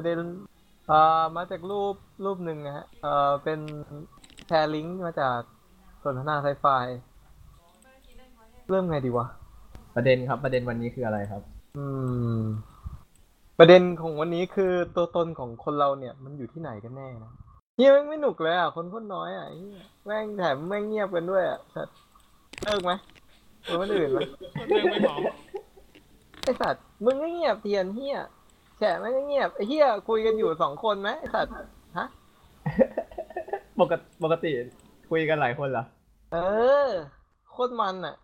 ประเด็นเอ่อมาจากรูปรูปหนึ่งนะฮะเอ่อเป็นแชร์ลิงก์มาจากสนทนาไซไฟเริ่มไงดีวะ ประเด็นครับ ประเด็นวันนี้คืออะไรครับ อืม ประเด็นของวันนี้คือตัวตนของคนเราเนี่ย มันอยู่ที่ไหนกันแน่นะเฮียแม่งไม่หนุกเลยอะ คนคนน้อยอะเหี้ยแม่งแถมแม่งเงียบกันด้วยอะสัตว์เลิกไหมหรือมันอื่นไหมเรื่องไม่พร้อมไอสัตว์มึงก็เงียบเทียนเฮีย แฉะแม่งก็เงียบไอเฮียคุยกันอยู่สองคนไหมไอสัตว์ฮะปกติปกติคุยกันหลายคนเหรอ เออโคตรมันอะ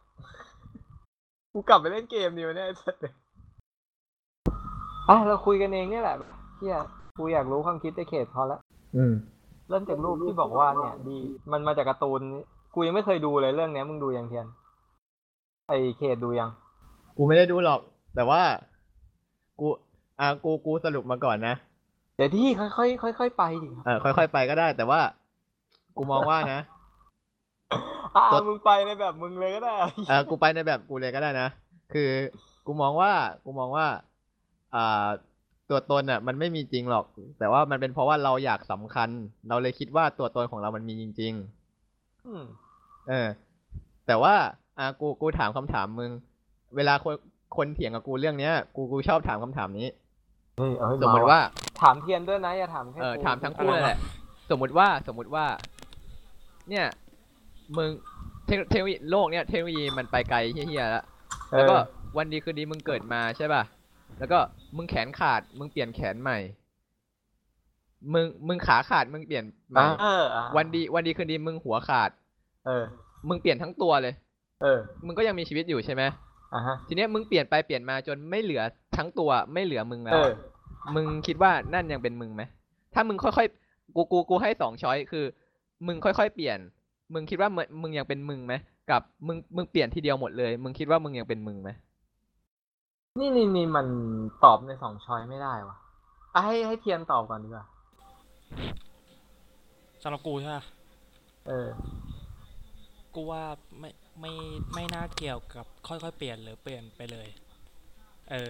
กูกลับไปเล่นเกมดีวะเนี่ยไอ้สัสอะเราคุยกันเองเนี่ยแหละเฮียกูอยากรู้ความคิดในเขตพอละอืม เริ่มจากรูปที่บอกว่าเนี่ย ดี มันมาจากการ์ตูนกูยังไม่เคยดูเลยเรื่องเนี้ยมึงดูยังเทียน ไอเขตดูยัง กูไม่ได้ดูหรอก แต่ว่า กู อ่ากูกูสรุปมาก่อนนะ เดี๋ยวที่ค่อยๆค่อยๆไปดิเออค่อย ๆ ไปก็ได้ แต่ว่า กูมองว่านะ อ่าตัวมึงไปในแบบมึงเลยก็ได้ เออกูไปในแบบกูเลยก็ได้นะ คือกูมองว่ากูมองว่าอ่าตัวตนอะ มันไม่มีจริงหรอก แต่ว่ามันเป็นเพราะว่าเราอยากสำคัญ เราเลยคิดว่าตัวตนของเรามันมีจริงๆอืมเออ แต่ว่าอะกูกูถามคำถามมึง เวลาคนคนเถียงกับกูเรื่องเนี้ย กูกูชอบถามคำถามนี้ เฮ้ยเอาให้สมมติว่า ถามเทียนด้วยนะอย่าถามแค่เออกูถามทั้งคู่นั่นแหละ สมมติว่าสมมติว่า เนี่ยมึงเทคเทคโนโลยีโลกเนี่ยเทคโนโลยีมันไปไกลเฮี้ยๆแล้วเออแล้วก็วันดีคืนดีมึงเกิดมาใช่ป่ะ แล้วก็มึงแขนขาด มึงเปลี่ยนแขนใหม่ มึงมึงขาขาดมึงเปลี่ยนใหม่เอออะวันดีวันดีคืนดีมึงหัวขาด เออ มึงเปลี่ยนทั้งตัวเลย เออ มึงก็ยังมีชีวิตอยู่ใช่ไหม อะฮะ ทีเนี้ยมึงเปลี่ยนไปเปลี่ยนมาจนไม่เหลือทั้งตัวไม่เหลือมึงแล้เอวอ อะมึงคิดว่านั่นยังเป็นมึงไหมถ้ามึงค่อยๆกูกูกูให้สองช้อยคือ มึงค่อยๆเปลี่ยน มึงคิดว่ามึงมึงยังเป็นมึงไหมกับมึงมึงเปลี่ยนทีเดียวหมดเลย มึงคิดว่ามึงยังเป็นมึงไหมนี่นี่นี่มันตอบในสองช้อยไม่ได้วะอะให้ให้เทียนตอบก่อนดีกว่า สำหรับกูใช่ปะเออ กูว่าไม่ไม่ไม่น่าเกี่ยวกับค่อยๆเปลี่ยนหรือเปลี่ยนไปเลย เออ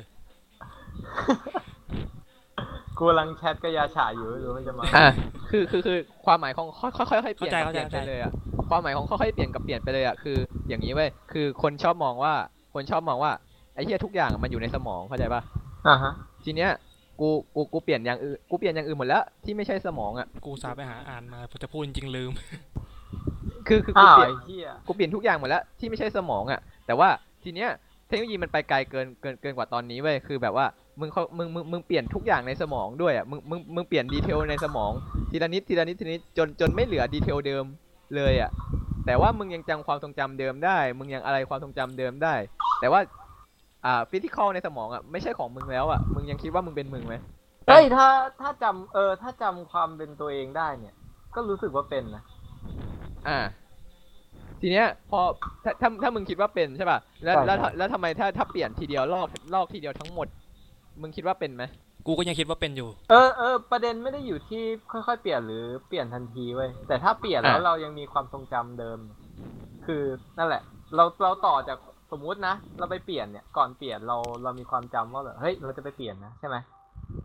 กูกำลังแชทกับยาฉาอยู่ไม่รู้มันจะมาอะคือคือคือความหมายของค่อยๆค่อยๆเปลี่ยนเข้าใจกับเปลี่ยนเข้าไปใจเลยอะความหมายของค่อยๆเปลี่ยนกับเปลี่ยนไปเลยอะคือ อย่างนี้เว้ยคือคนชอบมองว่า คนชอบมองว่าไอ้เหี้ยทุกอย่างมันอยู่ในสมองเข้าใจป่ะอะฮะทีเนี้ยกูกูกูเปลี่ยนอย่างอื่นกูเปลี่ยนอย่างอื่นหมดแล้วที่ไม่ใช่สมองอะกูอุตส่าห์ไปหาอ่านมาพอจะพูดจริงๆลืม คือคือกูอ้าวเปลี่ยนไอ้เหี้ยกูเปลี่ยนทุกอย่างหมดแล้วที่ไม่ใช่สมองอะ่ะ แต่ว่าทีเนี้ยเทคโนโลยีมันไปไกลเกินเกินเกินกว่าตอนนี้เว้ยคือแบบว่ามึงเขามึงมึงมึงเปลี่ยนทุกอย่างในสมองด้วยอะ่ะมึงมึงมึงเปลี่ยน detail ในสมองทีละนิดทีละนิดทีละนิดจนจนไม่เหลือ detail เดิมเลยอะ่ะแต่ว่ามึงยังจำความทรงจำเดิมได้ มึงยังอะไรความทรงจำเดิมได้ แต่ว่าอ่าฟิสิกอลในสมองอะ่ะไม่ใช่ของมึงแล้วอะ่ะมึงยังคิดว่ามึงเป็นมึงไหม เฮ้ยถ้าถ้าจำเออถ้าจำความเป็นตัวเองได้เนี่ย ก็รู้สึกว่าเป็นนะ อ่า ทีเนี้ย พอถ้าถ้าถ้ามึงคิดว่าเป็นใช่ป่ะแล้วใช่แล้วใช่แล้วทำไมถ้าถ้าเปลี่ยนทีเดียวลอกลอกทีเดียวทั้งหมด มึงคิดว่าเป็นไหมกูก็ยังคิดว่าเป็นอยู่ เออเออประเด็นไม่ได้อยู่ที่ค่อยๆ เปลี่ยนหรือเปลี่ยนทันทีเว้ยแต่ถ้าเปลี่ยนแล้วเรายังมีความทรงจำเดิม คือนั่นแหละ เราเราต่อจากสมมุตินะ เราไปเปลี่ยนเนี่ยก่อนเปลี่ยนเราเรามีความจำว่าแบบเฮ้ยเราจะไปเปลี่ยนนะใช่ไหม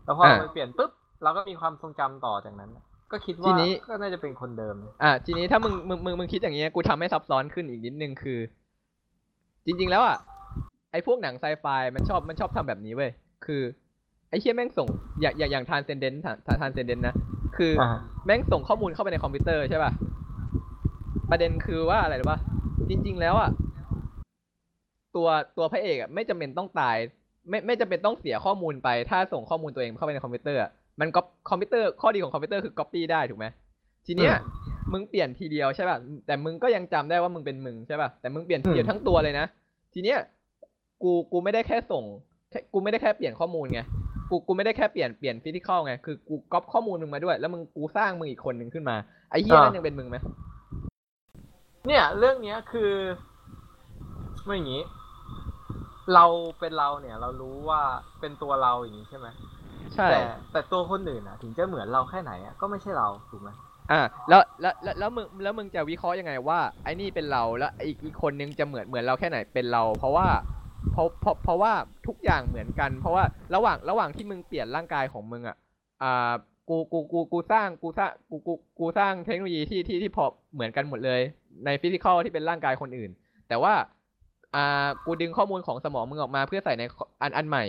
แล้วพอเราไปเปลี่ยนปุ๊บเราก็มีความทรงจำต่อจากนั้นน่ะ ก็คิดว่าก็น่าจะเป็นคนเดิม อ่าทีนี้ถ้ามึงมึงมึงมึงคิดอย่างเงี้ยกูทำให้ซับซ้อนขึ้นอีกนิดนึงคือ จริง ๆ แล้วอะไอ้พวกหนังไซไฟมันชอบมันชอบทำแบบนี้เว้ยคือไอ้เชี่ยแม่งส่งอย่างอย่างอย่าง Transcendence Trans Transcendence นะคืออ่าแม่งส่งข้อมูลเข้าไปในคอมพิวเตอร์ใช่ป่ะ ประเด็นคือว่าอะไรรู้ป่ะ จริง ๆ แล้วอะ ตัวตัวพระเอกอะไม่จำเป็นต้องตาย ไม่ไม่จำเป็นต้องเสียข้อมูลไป ถ้าส่งข้อมูลตัวเองเข้าไปในคอมพิวเตอร์อะ มันก็คอมพิวเตอร์ข้อดีของคอมพิวเตอร์คือ copy ได้ถูกไหมทีเนี้ยมึงเปลี่ยนทีเดียวใช่ป่ะแต่มึงก็ยังจำได้ว่ามึงเป็นมึงใช่ป่ะแต่มึงเปลี่ยนทีเดียวทั้งตัวเลยนะ ทีเนี้ยกูกูไม่ได้แค่ส่งแค่กูไม่ได้แค่เปลี่ยนข้อมูลไงกูกูไม่ได้แค่เปลี่ยนเปลี่ยนฟิสิกอลไงคือกูก๊อปข้อมูลมึงมาด้วย แล้วมึงกูสร้างมึงอีกคนหนึ่งขึ้นมาไอ้เหี้ยนั่นยังเป็นมึงไหมเนี่ยเรื่องเนี้ยคือไม่อย่างนี้ เราเป็นเราเนี่ย เรารู้ว่าเป็นตัวเราอย่างนี้ใช่ไหม ใช่ แต่แต่ตัวคนอื่นอะ ถึงจะเหมือนเราแค่ไหนอะก็ไม่ใช่เราถูกไหมอ่าแล้วแล้วแล้วแล้วมึงแล้วมึงจะวิเคราะห์ยังไงว่าไอ้นี่เป็นเราแล้วอีกอีกคนนึงจะเหมือนเหมือนเราแค่ไหนเป็นเรา เพราะว่าเพราะเพราะเพราะว่าทุกอย่างเหมือนกัน เพราะว่าระหว่างระหว่างที่มึงเปลี่ยนร่างกายของมึงอะอ่ากูกูกูกูสร้างกูสร้างกูกูกูสร้างเทคโนโลยีที่ที่ที่พอเหมือนกันหมดเลย ในฟิสิกอลที่เป็นร่างกายคนอื่น แต่ว่าอ่ากูดึงข้อมูลของสมองมึงออกมาเพื่อใส่ในอันอันใหม่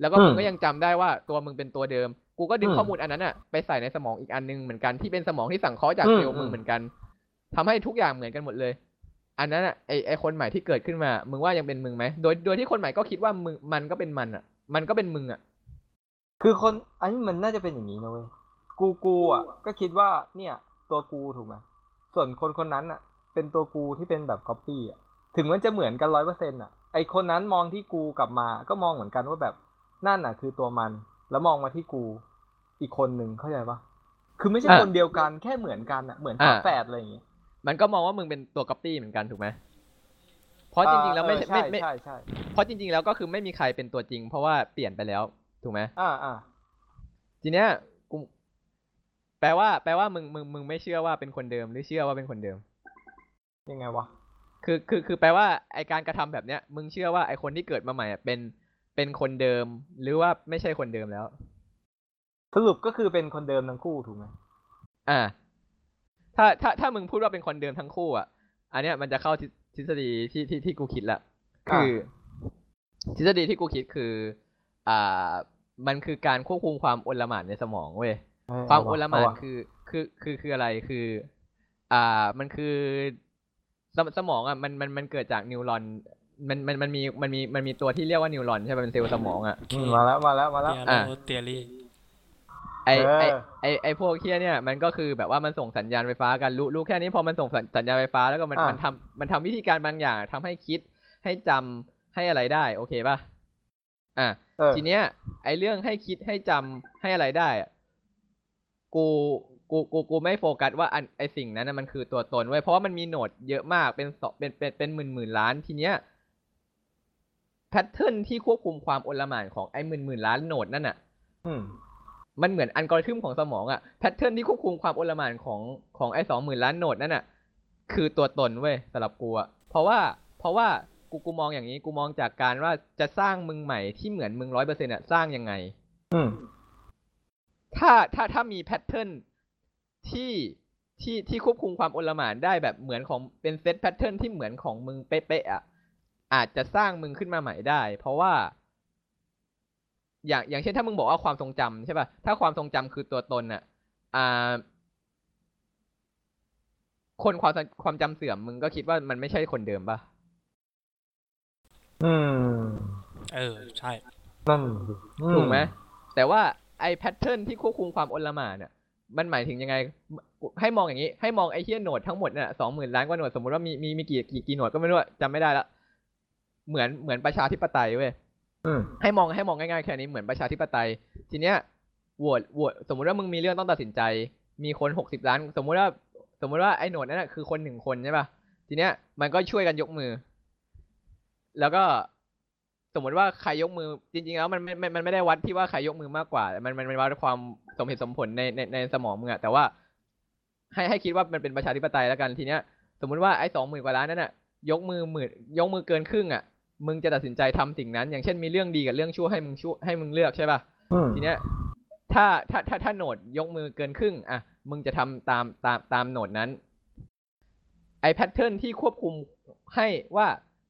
แล้วก็มึงอืมก็ยังจำได้ว่าตัวมึงเป็นตัวเดิม กูก็ดึงอืมข้อมูลอันนั้นอะไปใส่ในสมองอีกอันนึงเหมือนกันที่เป็นสมองที่สังเคราะห์จากอืมเซลล์มึอืงมเหมือนกันทำให้ทุกอย่างเหมือนกันหมดเลย อันนั้นอะไอไอคนใหม่ที่เกิดขึ้นมา มึงว่ายังเป็นมึงไหมโดยโดยที่คนใหม่ก็คิดว่ามึงมันก็เป็นมันอะมันก็เป็นมึงอะคือคนอันนี้มันน่าจะเป็นอย่างนี้นะเว้ยกูกูอะ ก็คิดว่าเนี่ย ตัวกูถูกไหมส่วนคนคนนั้นอะ เป็นตัวกูที่เป็นแบบก๊อปปี้อะถึงมันจะเหมือนกันร้อยเปอร์เซ็นต์อะไอคนนั้นมองที่กูกลับมาก็มองเหมือนกันว่าแบบ นั่นอะ คือตัวมัน แล้วมองมาที่กู อีกคนหนึ่งเข้าใจปะคือไม่ใช่คนเดียวกันแค่เหมือนกันอะเหมือนฝาแฝดอะไรอย่างเงี้ยมันก็มองว่ามึงเป็นตัวก๊อปปี้เหมือนกันถูกไหมเพราะจริงๆแล้วไม่เออไม่ใช่ไม่ใช่ใช่เพราะจริง ๆ แล้วก็คือไม่มีใครเป็นตัวจริง เพราะว่าเปลี่ยนไปแล้วถูกไหมอ่าอ่าทีเนี้ยกูแปลว่า แปลว่ามึงมึงมึงไม่เชื่อว่าเป็นคนเดิมหรือเชื่อว่าเป็นคนเดิม ยังไงวะคือคือคือแปลว่าไอการกระทำแบบเนี้ย มึงเชื่อว่าไอคนที่เกิดมาใหม่อะเป็น เป็นคนเดิม หรือว่าไม่ใช่คนเดิมแล้ว สรุปก็คือเป็นคนเดิมทั้งคู่ถูกไหมอ่า ถ้าถ้าถ้ามึงพูดว่าเป็นคนเดิมทั้งคู่อะ อันเนี้ยมันจะเข้าทฤทฤษฎีที่ที่ที่กูคิดละคือ ทฤษฎีที่กูคิดคือ อ่า มันคือการควบคุมความโอลหม่านในสมองเว้ยเออความเะโอลหม่านเะคือ คือคือคืออะไรคือ อ่ามันคือสมสมองอะมันมันมันเกิดจากนิวรอน มันมันมันมีมันมีมันมีตัวที่เรียกว่า neuron ใช่ไหมเป็นเซลล์สมองอะ อืมมาแล้วมาแล้วมาแล้วเตียอะโร theory ไอไอเออไอไอพวกเหี้ยเนี่ยมันก็คือแบบว่ามันส่งสัญญาณไฟฟ้ากันรู้รู้แค่นี้พอมันส่งสัญสัญญาณไฟฟ้าแล้วก็มันอะ มันทำมันทำวิธีการบางอย่างทำให้คิดให้จำให้อะไรได้ โอเคป่ะอะ เออ ทีเนี้ยไอเรื่องให้คิดให้จำให้อะไรได้อะกูกูกูกูไม่โฟกัสว่าอันไอสิ่งนั้นนะมันคือตัวตนเว้ยเพราะว่ามันมี node เยอะมากเป็นสองเป็นเป็นเป็นหมื่นหมื่นล้านทีเนี้ย pattern ที่ควบคุมความอลหม่านของไอหมื่นหมื่นล้าน node นั่นน่ะอืมมันเหมือนอัลกอริทึมของสมองอะ pattern ที่ควบคุมความอลหม่านของของไอ้สองหมื่นล้าน node นั่นอะคือตัวตนเว้ยสำหรับกูอะเพราะว่าเพราะว่ากูกูมองอย่างนี้กูมองจากการว่าจะสร้างมึงใหม่ที่เหมือนมึงร้อยเปอร์เซ็นต์อะสร้างยังไง อืมถ้าถ้าถ้ามี pattern ที่ที่ที่ควบคุมความอลหม่านได้แบบเหมือนของเป็นเซต pattern ที่เหมือนของมึงเป๊ะๆอะ อาจจะสร้างมึงขึ้นมาใหม่ได้ เพราะว่า อย่างอย่างเช่นถ้ามึงบอกว่าความทรงจำใช่ป่ะถ้าความทรงจำคือตัวตนอะอ่า คนความความจำเสื่อมมึงก็คิดว่ามันไม่ใช่คนเดิมป่ะอืม เออ ใช่นั่นสิอืถูกไหมแต่ว่าไอแพทเทิร์นที่ควบคุมความโอลหม่านเนี่ยมันหมายถึงยังไง ให้มองอย่างนี้ ให้มองไอเฮียโหนดทั้งหมดเนี่ยสองหมื่นล้านกว่าโหนดสมมติว่ามีมีมีกี่กี่กี่โหนดก็ไม่รู้อะจำไม่ได้ละ เหมือนเหมือนประชาธิปไตยเว้ยอืมให้มองให้มองง่ายๆแค่นี้เหมือนประชาธิปไตย ทีเนี้ยโหวตโหวตสมมุติว่ามึงมีเรื่องต้องตัดสินใจ มีคนหกสิบล้าน สมมุติว่า สมมุติว่าไอ้โหนดนั่นนะคือคนหนึ่งคนใช่ป่ะทีเนี้ยมันก็ช่วยกันยกมือ แล้วก็สมมติว่าใครยกมือ จริง ๆ แล้วมันไม่ไม่มันไม่ได้วัดที่ว่าใครยกมือมากกว่า มันมันมันวัดความสมเหตุสมผลในในในสมองมึงอะแต่ว่า ให้ให้คิดว่ามันเป็นประชาธิปไตยแล้วกันทีเนี้ย สมมุติว่าไอ้สองหมื่นกว่าล้านนั่นน่ะยกมือหมื่นยกมือเกินครึ่งอะ มึงจะตัดสินใจทำสิ่งนั้น อย่างเช่นมีเรื่องดีกับเรื่องชั่วให้มึงชั่วให้มึงเลือกใช่ป่ะอืมทีเนี้ยถ้าถ้าถ้าถ้า node ยกมือเกินครึ่ง อะ มึงจะทำตามตามตาม node นั้น ไอ pattern ที่ควบคุมให้ว่า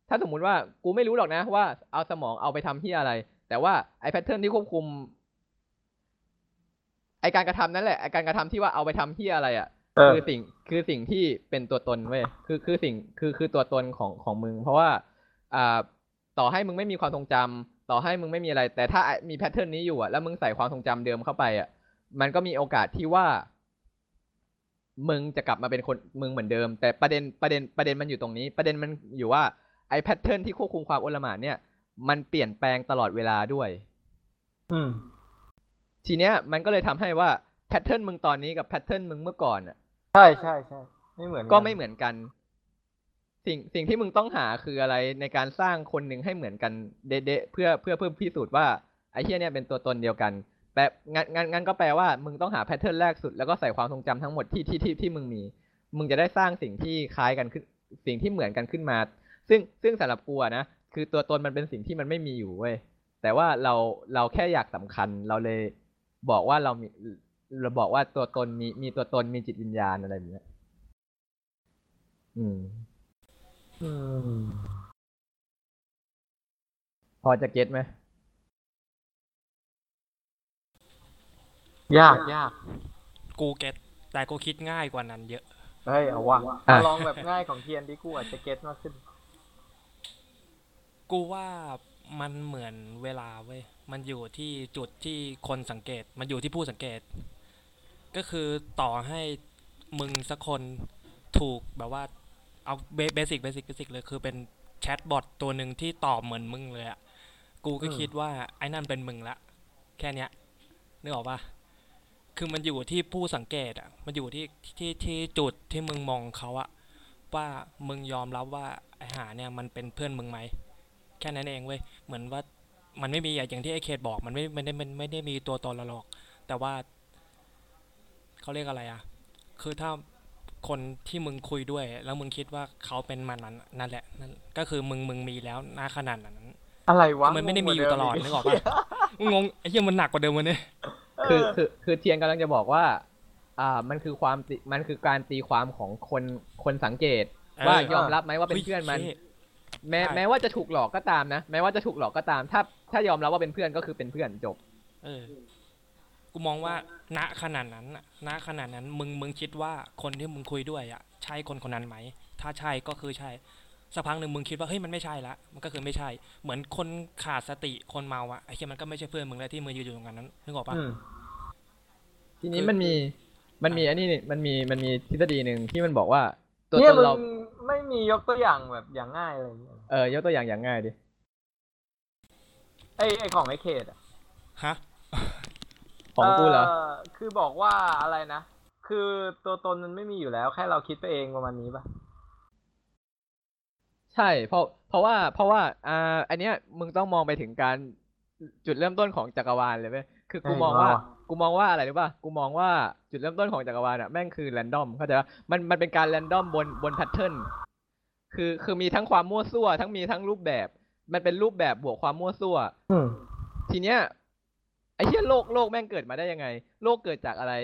ถ้าสมมุติว่ากูไม่รู้หรอกนะว่าเอาสมองเอาไปทำที่อะไร แต่ว่าไอ pattern ที่ควบคุม ไอการกระทำนั่นแหละไอการกระทำที่ว่าเอาไปทำที่อะไรอะเออคือสิ่งคือสิ่งที่เป็นตัวตนเว้ยคือคือสิ่งคือคือตัวตนของของมึง เพราะว่า อ่า ต่อให้มึงไม่มีความทรงจำต่อให้มึงไม่มีอะไร แต่ถ้ามีแพทเทิร์นนี้อยู่อะแล้วมึงใส่ความทรงจำเดิมเข้าไปอะมันก็มีโอกาสที่ว่า มึงจะกลับมาเป็นคนมึงเหมือนเดิม แต่ประเด็นประเด็นประเด็นมันอยู่ตรงนี้ ประเด็นมันอยู่ว่าไอ้แพทเทิร์นที่ควบคุมความโอลหม่านเนี่ย มันเปลี่ยนแปลงตลอดเวลาด้วย อืมทีเนี้ย มันก็เลยทำให้ว่า pattern มึงตอนนี้กับ pattern มึงเมื่อก่อนอะใช่ใช่ใช่ไม่เหมือนนก็ไม่เหมือนกัน สิ่งสิ่งที่มึงต้องหาคืออะไรในการสร้างคนหนึ่งให้เหมือนกันเดะเพื่อเพื่อเพื่อพิสูจน์ว่าไอ้เหี้ยเนี่ยเป็นตัวตนเดียวกันแปลงั้นงั้นงั้นก็แปลว่ามึงต้องหา pattern แรกสุดแล้วก็ใส่ความทรงจำทั้งหมดที่ที่ที่ที่มึงมี มึงจะได้สร้างสิ่งที่คล้ายกันขึ้นสิ่งที่เหมือนกันขึ้นมา ซึ่งซึ่งสำหรับกูนะคือตัวตนมันเป็นสิ่งที่มันไม่มีอยู่เว้ยแต่ว่าเราเราแค่อยากสำคัญเราเลยบอกว่าเรามีเราบอกว่าตัวตนมีมีตัวตนมีจิตวิญญาณอะไรแบบเนี้ยอืม พอจะเก็ตไหม ยากยากกูเก็ตแต่กูคิดง่ายกว่านั้นเยอะ เฮ้ยเอาว่ะอะเอาลองแบบง่ายของเทียนที่กูอาจจะเก็ตมากขึ้น กูว่ามันเหมือนเวลาเว้ย มันอยู่ที่จุดที่คนสังเกต มันอยู่ที่ผู้สังเกต ก็คือต่อให้มึงสักคนถูกแบบว่า เอา basic basic basic เลยคือเป็น chatbot ตัวหนึ่งที่ตอบเหมือนมึงเลยอะกูก็คิดว่าไอ้นั่นเป็นมึงละ แค่เนี้ยนึกออกปะคือมันอยู่ที่ผู้สังเกตอะมันอยู่ที่ที่ที่จุดที่มึงมองเขาอะว่ามึงยอมรับว่าไอหาเนี่ยมันเป็นเพื่อนมึงไหมแค่นั้นเองเว้ยเหมือนว่ามันไม่มีอย่างที่ไอเคทบอกมันไม่ไม่ได้มันไม่ได้มีตัวตนเราหรอก แต่ว่าเขาเรียกอะไรอะคือถ้า คนที่มึงคุยด้วย แล้วมึงคิดว่าเขาเป็นมันนั้นนั่นแหละนั่นก็คือมึงมึงมีแล้วณขนาดนั้น อะไรวะมันไม่ได้มีอยู่ตลอดนึกออกปะงงไอ้เหี้ยมันหนักกว่าเดิมวันนี้คือคือคือเทียนกำลังจะบอกว่า อ่ามันคือความติมันคือการตีความของคนคนสังเกต ว่ายอมรับไหมว่าเป็นเพื่อนมันแม้ใช่แม้ว่าจะถูกหลอกก็ตามนะ แม้ว่าจะถูกหลอกก็ตาม ถ้าถ้ายอมรับว่าเป็นเพื่อนก็คือเป็นเพื่อนจบ เออ กูมองว่าณขนาดนั้นน่ะณขนาดนั้น มึงมึงคิดว่าคนที่มึงคุยด้วยอะใช่คนคนนั้นไหม ถ้าใช่ก็คือใช่สักพักหนึ่งมึงคิดว่าเฮ้ยมันไม่ใช่ละมันก็คือไม่ใช่ เหมือนคนขาดสติคนเมาอะไอ้เหี้ยมันก็ไม่ใช่เพื่อนมึงแล้วที่มึงยืนอยู่ตรงนั้นนึกออกปะอืมทีนี้คือมันมีมันมีอันนี้นี่มันมีมันมีทฤษฎีหนึ่งที่มันบอกว่า ตัวเนี่ยตนมึงเราไม่มียกตัวอย่างแบบอย่างง่ายอะไรอย่างเงี้ยเออยกตัวอย่างอย่างง่ายดิไอไอของไอเขตอะฮะ ของกูเหรอคือบอกว่าอะไรนะ คือตัวตนมันไม่มีอยู่แล้ว แค่เราคิดไปเองประมาณนี้ปะใช่ เพราะ เพราะว่า เพราะว่า อ่า อันเนี้ย มึงต้องมองไปถึงการจุดเริ่มต้นของจักรวาลเลยเว้ย คือกูมองว่า กูมองว่าอะไรรู้ป่ะ กูมองว่าจุดเริ่มต้นของจักรวาลอะแม่งคือแรนดอม เข้าใจป่ะ มัน มันเป็นการแรนดอมบน บนแพทเทิร์น คือ คือมีทั้งความมั่วซั่ว ทั้งมีทั้งรูปแบบ มันเป็นรูปแบบบวกความมั่วซั่วอืมทีเนี้ยไอ้เหี้ยโลกโลกแม่งเกิดมาได้ยังไง โลกเกิดจากอะไร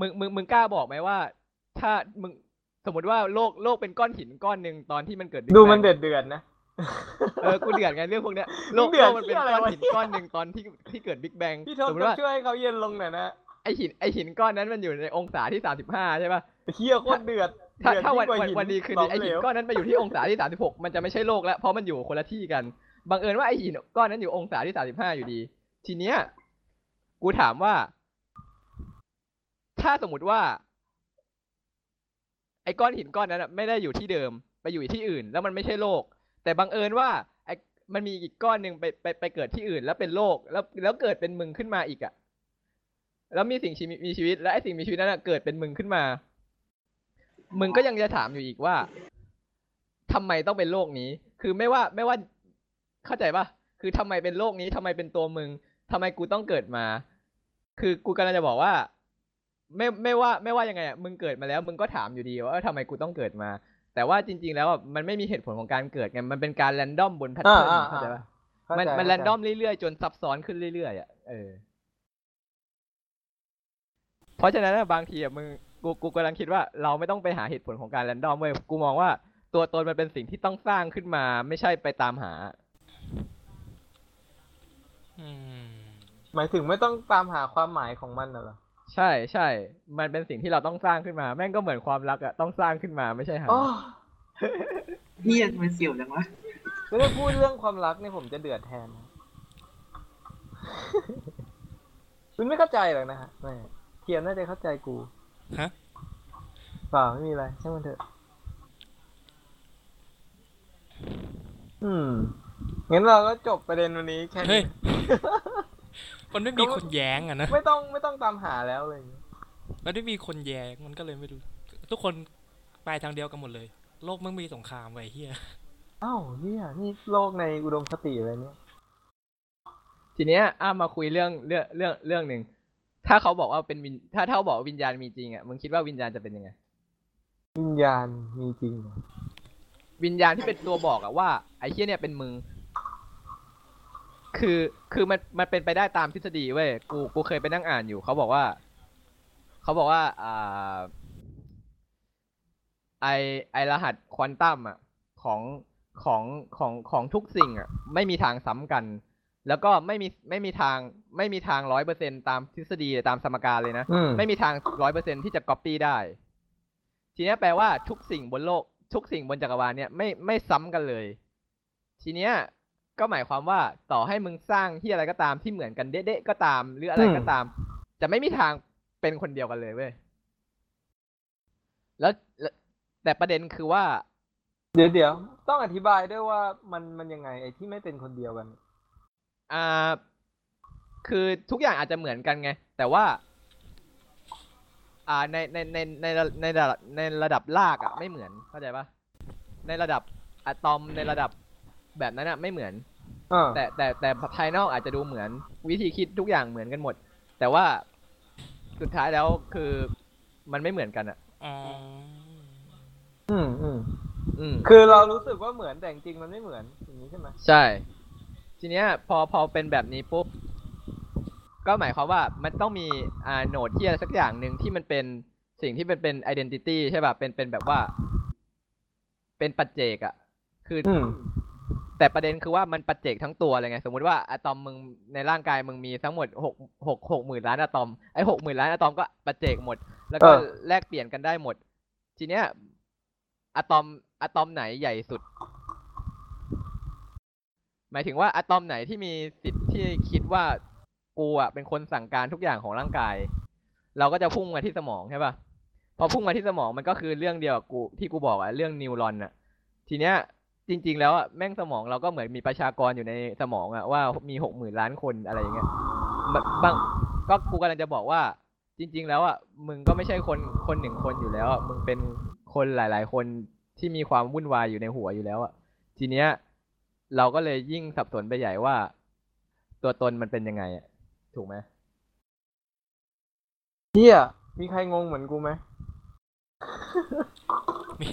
มึงมึงมึงกล้าบอกไหมว่า ถ้ามึงสมมติว่าโลกโลกเป็นก้อนหินก้อนหนึ่งตอนที่มันเกิด Big ดูมัน Bang เดือดเดือดๆนะ เออกูเดือดไงเรื่องพวกเนี้ยโลกมึงเดือโลดกมันเป็นเหี้ยอะไรก้อนวะ หินก้อนหนึ่งตอนที่ที่เกิดบิ๊กแบงพี่ทศสมมต้ติองว่าช่วยให้เขาเย็นลงหน่อยนะไอหินไอหินก้อนนั้นมันอยู่ในองศาที่สามสิบห้าใช่ป่ะ เฮียโคตรเดือดถ้าเดือดถ้าวันยิ่งกวันหิวันดีคืนหลดีมไอหินเหลวก้อนนั้นไปอยู่ที่องศาที่สามสิบหกมันจะไม่ใช่โลกแล้วเพราะมันอยู่คนละที่กันบังเอิญว่าไอหินก้อนนั้นอยู่องศาที่สามสิบห้าอยู่ดี ทีเนี้ย กูถามว่า ถ้าสมมติว่า ไอ้ก้อนหินก้อนนั้นอะไม่ได้อยู่ที่เดิม ไปอยู่ที่อื่น แล้วมันไม่ใช่โลก แต่บังเอิญว่าไอ้มันมีอีกก้อนหนึ่งไปไปไปเกิดที่อื่น แล้วเป็นโลก แล้วแล้วเกิดเป็นมึงขึ้นมาอีกอะแล้วมีสิ่งชีวิตมีชีวิต และไอ้สิ่งมีชีวิตนั้นเกิดเป็นมึงขึ้นมา มึงก็ยังจะถามอยู่อีกว่าทำไมต้องเป็นโลกนี้ คือไม่ว่าไม่ว่าเข้าใจปะคือทำไมเป็นโลกนี้ทำไมเป็นตัวมึง ทำไมกูต้องเกิดมา คือกูกำลังจะบอกว่า ไม่ไม่ว่าไม่ว่ายังไงอะมึงเกิดมาแล้ว มึงก็ถามอยู่ดีว่าเออทำไมกูต้องเกิดมา แต่ว่าจริง ๆ แล้วอะมันไม่มีเหตุผลของการเกิดไงมันเป็นการ random บน pattern อ่าอ่าเข้าใจปะเข้ามันใจมันเข้าใจ random เรื่อยๆจนซับซ้อนขึ้นเรื่อยๆอะเออเพราะฉะนั้นอะบางทีอะมึงกูกูกำลังคิดว่าเราไม่ต้องไปหาเหตุผลของการ random เว้ยกูมองว่าตัวตนมันเป็นสิ่งที่ต้องสร้างขึ้นมา ไม่ใช่ไปตามหา อืม หมายถึงไม่ต้องตามหาความหมายของมันน่ะเหรอใช่ใช่ มันเป็นสิ่งที่เราต้องสร้างขึ้นมา แม่งก็เหมือนความรักอะต้องสร้างขึ้นมาไม่ใช่หาโอ้เฮียมันเสี่ยวจังวะไม่ได้พูดเรื่องความรักนี่ผมจะเดือดแทนนะคุณไม่เข้าใจหรอกนะฮะแม่เทียนน่าจะเข้าใจกูฮะเปล่าไม่มีอะไรช่างมันเถอะ อืมงั้นเราก็จบประเด็นวันนี้แค่เฮ้นี้ย มันไม่มีคนแย้งอะนะไม่ต้องไม่ต้องตามหาแล้วเลยมันไม่มีคนแย้งมันก็เลยไม่รู้ ทุกคนไปทางเดียวกันหมดเลย โลกมันมีสงครามไว้เฮียอ้าวเนี่ยนี่โลกในอุดมคติอะไรเนี่ย ทีเนี้ยอ้ามาคุยเรื่องเรื่องเรื่องเรื่องหนึ่งถ้าเขาบอกว่าเป็นวิญถ้าถ้าเขาบอกว่าวิญญาณมีจริงอะมึงคิดว่าวิญญาณจะเป็นยังไง วิญญาณมีจริงเหรอวิญญาณที่เป็นตัวบอกอะว่าไอ้เชี่ยเนี่ยเป็นมึง คือคือมันมันเป็นไปได้ตามทฤษฎีเว้ยกูกูเคยไปนั่งอ่านอยู่เขาบอกว่าเขาบอกว่าอ่าไอไอรหัสควอนตัมอะของของของของทุกสิ่งอะไม่มีทางซ้ำกัน แล้วก็ไม่มีไม่มีทางไม่มีทางร้อยเปอร์เซ็นตามทฤษฎีตามสมการเลยนะอืมไม่มีทางร้อยเปอร์เซ็นที่จะก๊อปปี้ได้ ทีเนี้ยแปลว่าทุกสิ่งบนโลก ทุกสิ่งบนจักรวาลเนี่ยไม่ไม่ซ้ำกันเลย ทีเนี้ย ก็หมายความว่าต่อให้มึงสร้างที่อะไรก็ตามที่เหมือนกันเด๊ะๆก็ตาม หรืออะไรก็ตาม จะไม่มีทางเป็นคนเดียวกันเลยเว้ยแล้วแล้วแต่ประเด็นคือว่า เดี๋ยวเดี๋ยวต้องอธิบายด้วยว่ามันมันยังไง ไอ้ที่ไม่เป็นคนเดียวกัน อ่า คือทุกอย่างอาจจะเหมือนกันไง แต่ว่า อ่าในในในในในระดับในระดับรากอะไม่เหมือนเข้าใจปะในระดับอะตอมในระดับแบบนั้นอะไม่เหมือน อ่าแต่แต่แต่ภายนอกอาจจะดูเหมือนวิธีคิดทุกอย่างเหมือนกันหมด แต่ว่าสุดท้ายแล้วคือมันไม่เหมือนกันอะอ๋ออืมอืมอืมคือเรารู้สึกว่าเหมือนแต่จริงๆมันไม่เหมือนอย่างนี้ใช่ไหมใช่ ทีเนี้ย พอพอเป็นแบบนี้ปุ๊บ ก็หมายความว่ามันต้องมีอ่าโหนดที่อะไรสักอย่างหนึ่งที่มันเป็นสิ่งที่เป็นเป็น identity ใช่ป่ะเป็นเป็นแบบว่า เป็นปัจเจกอะคือออืม แต่ประเด็นคือว่ามันปัจเจกทั้งตัวเลยไง สมมุติว่าอะตอมมึงในร่างกายมึงมีทั้งหมดหกหกหกหมื่นล้านอะตอมไอ้หกหมื่นล้านอะตอมก็ปัจเจกหมด แล้วก็เออ แลกเปลี่ยนกันได้หมด ทีเนี้ยอะตอมอะตอมไหนใหญ่สุด หมายถึงว่าอะตอมไหนที่มีสิทธิ์ที่คิดว่ากูอะเป็นคนสั่งการทุกอย่างของร่างกาย เราก็จะพุ่งมาที่สมองใช่ป่ะพอพุ่งมาที่สมองมันก็คือเรื่องเดียวกับกูที่กูบอกอะเรื่องนิวรอนอะทีเนี้ย จริง ๆ แล้วอะแม่งสมองเราก็เหมือนมีประชากรอยู่ในสมองอะว่ามีหกหมื่นล้านคนอะไรอย่างเงี้ยบะบางก็กูกำลังจะบอกว่า จริง ๆ แล้วอะมึงก็ไม่ใช่คนคนหนึ่งคนอยู่แล้วอะมึงเป็นคนหลาย ๆ คนที่มีความวุ่นวายอยู่ในหัวอยู่แล้วอะทีเนี้ย เราก็เลยยิ่งสับสนไปใหญ่ว่า ตัวตนมันเป็นยังไงอะถูกไหมเฮียมีใครงงเหมือนกูไหมมี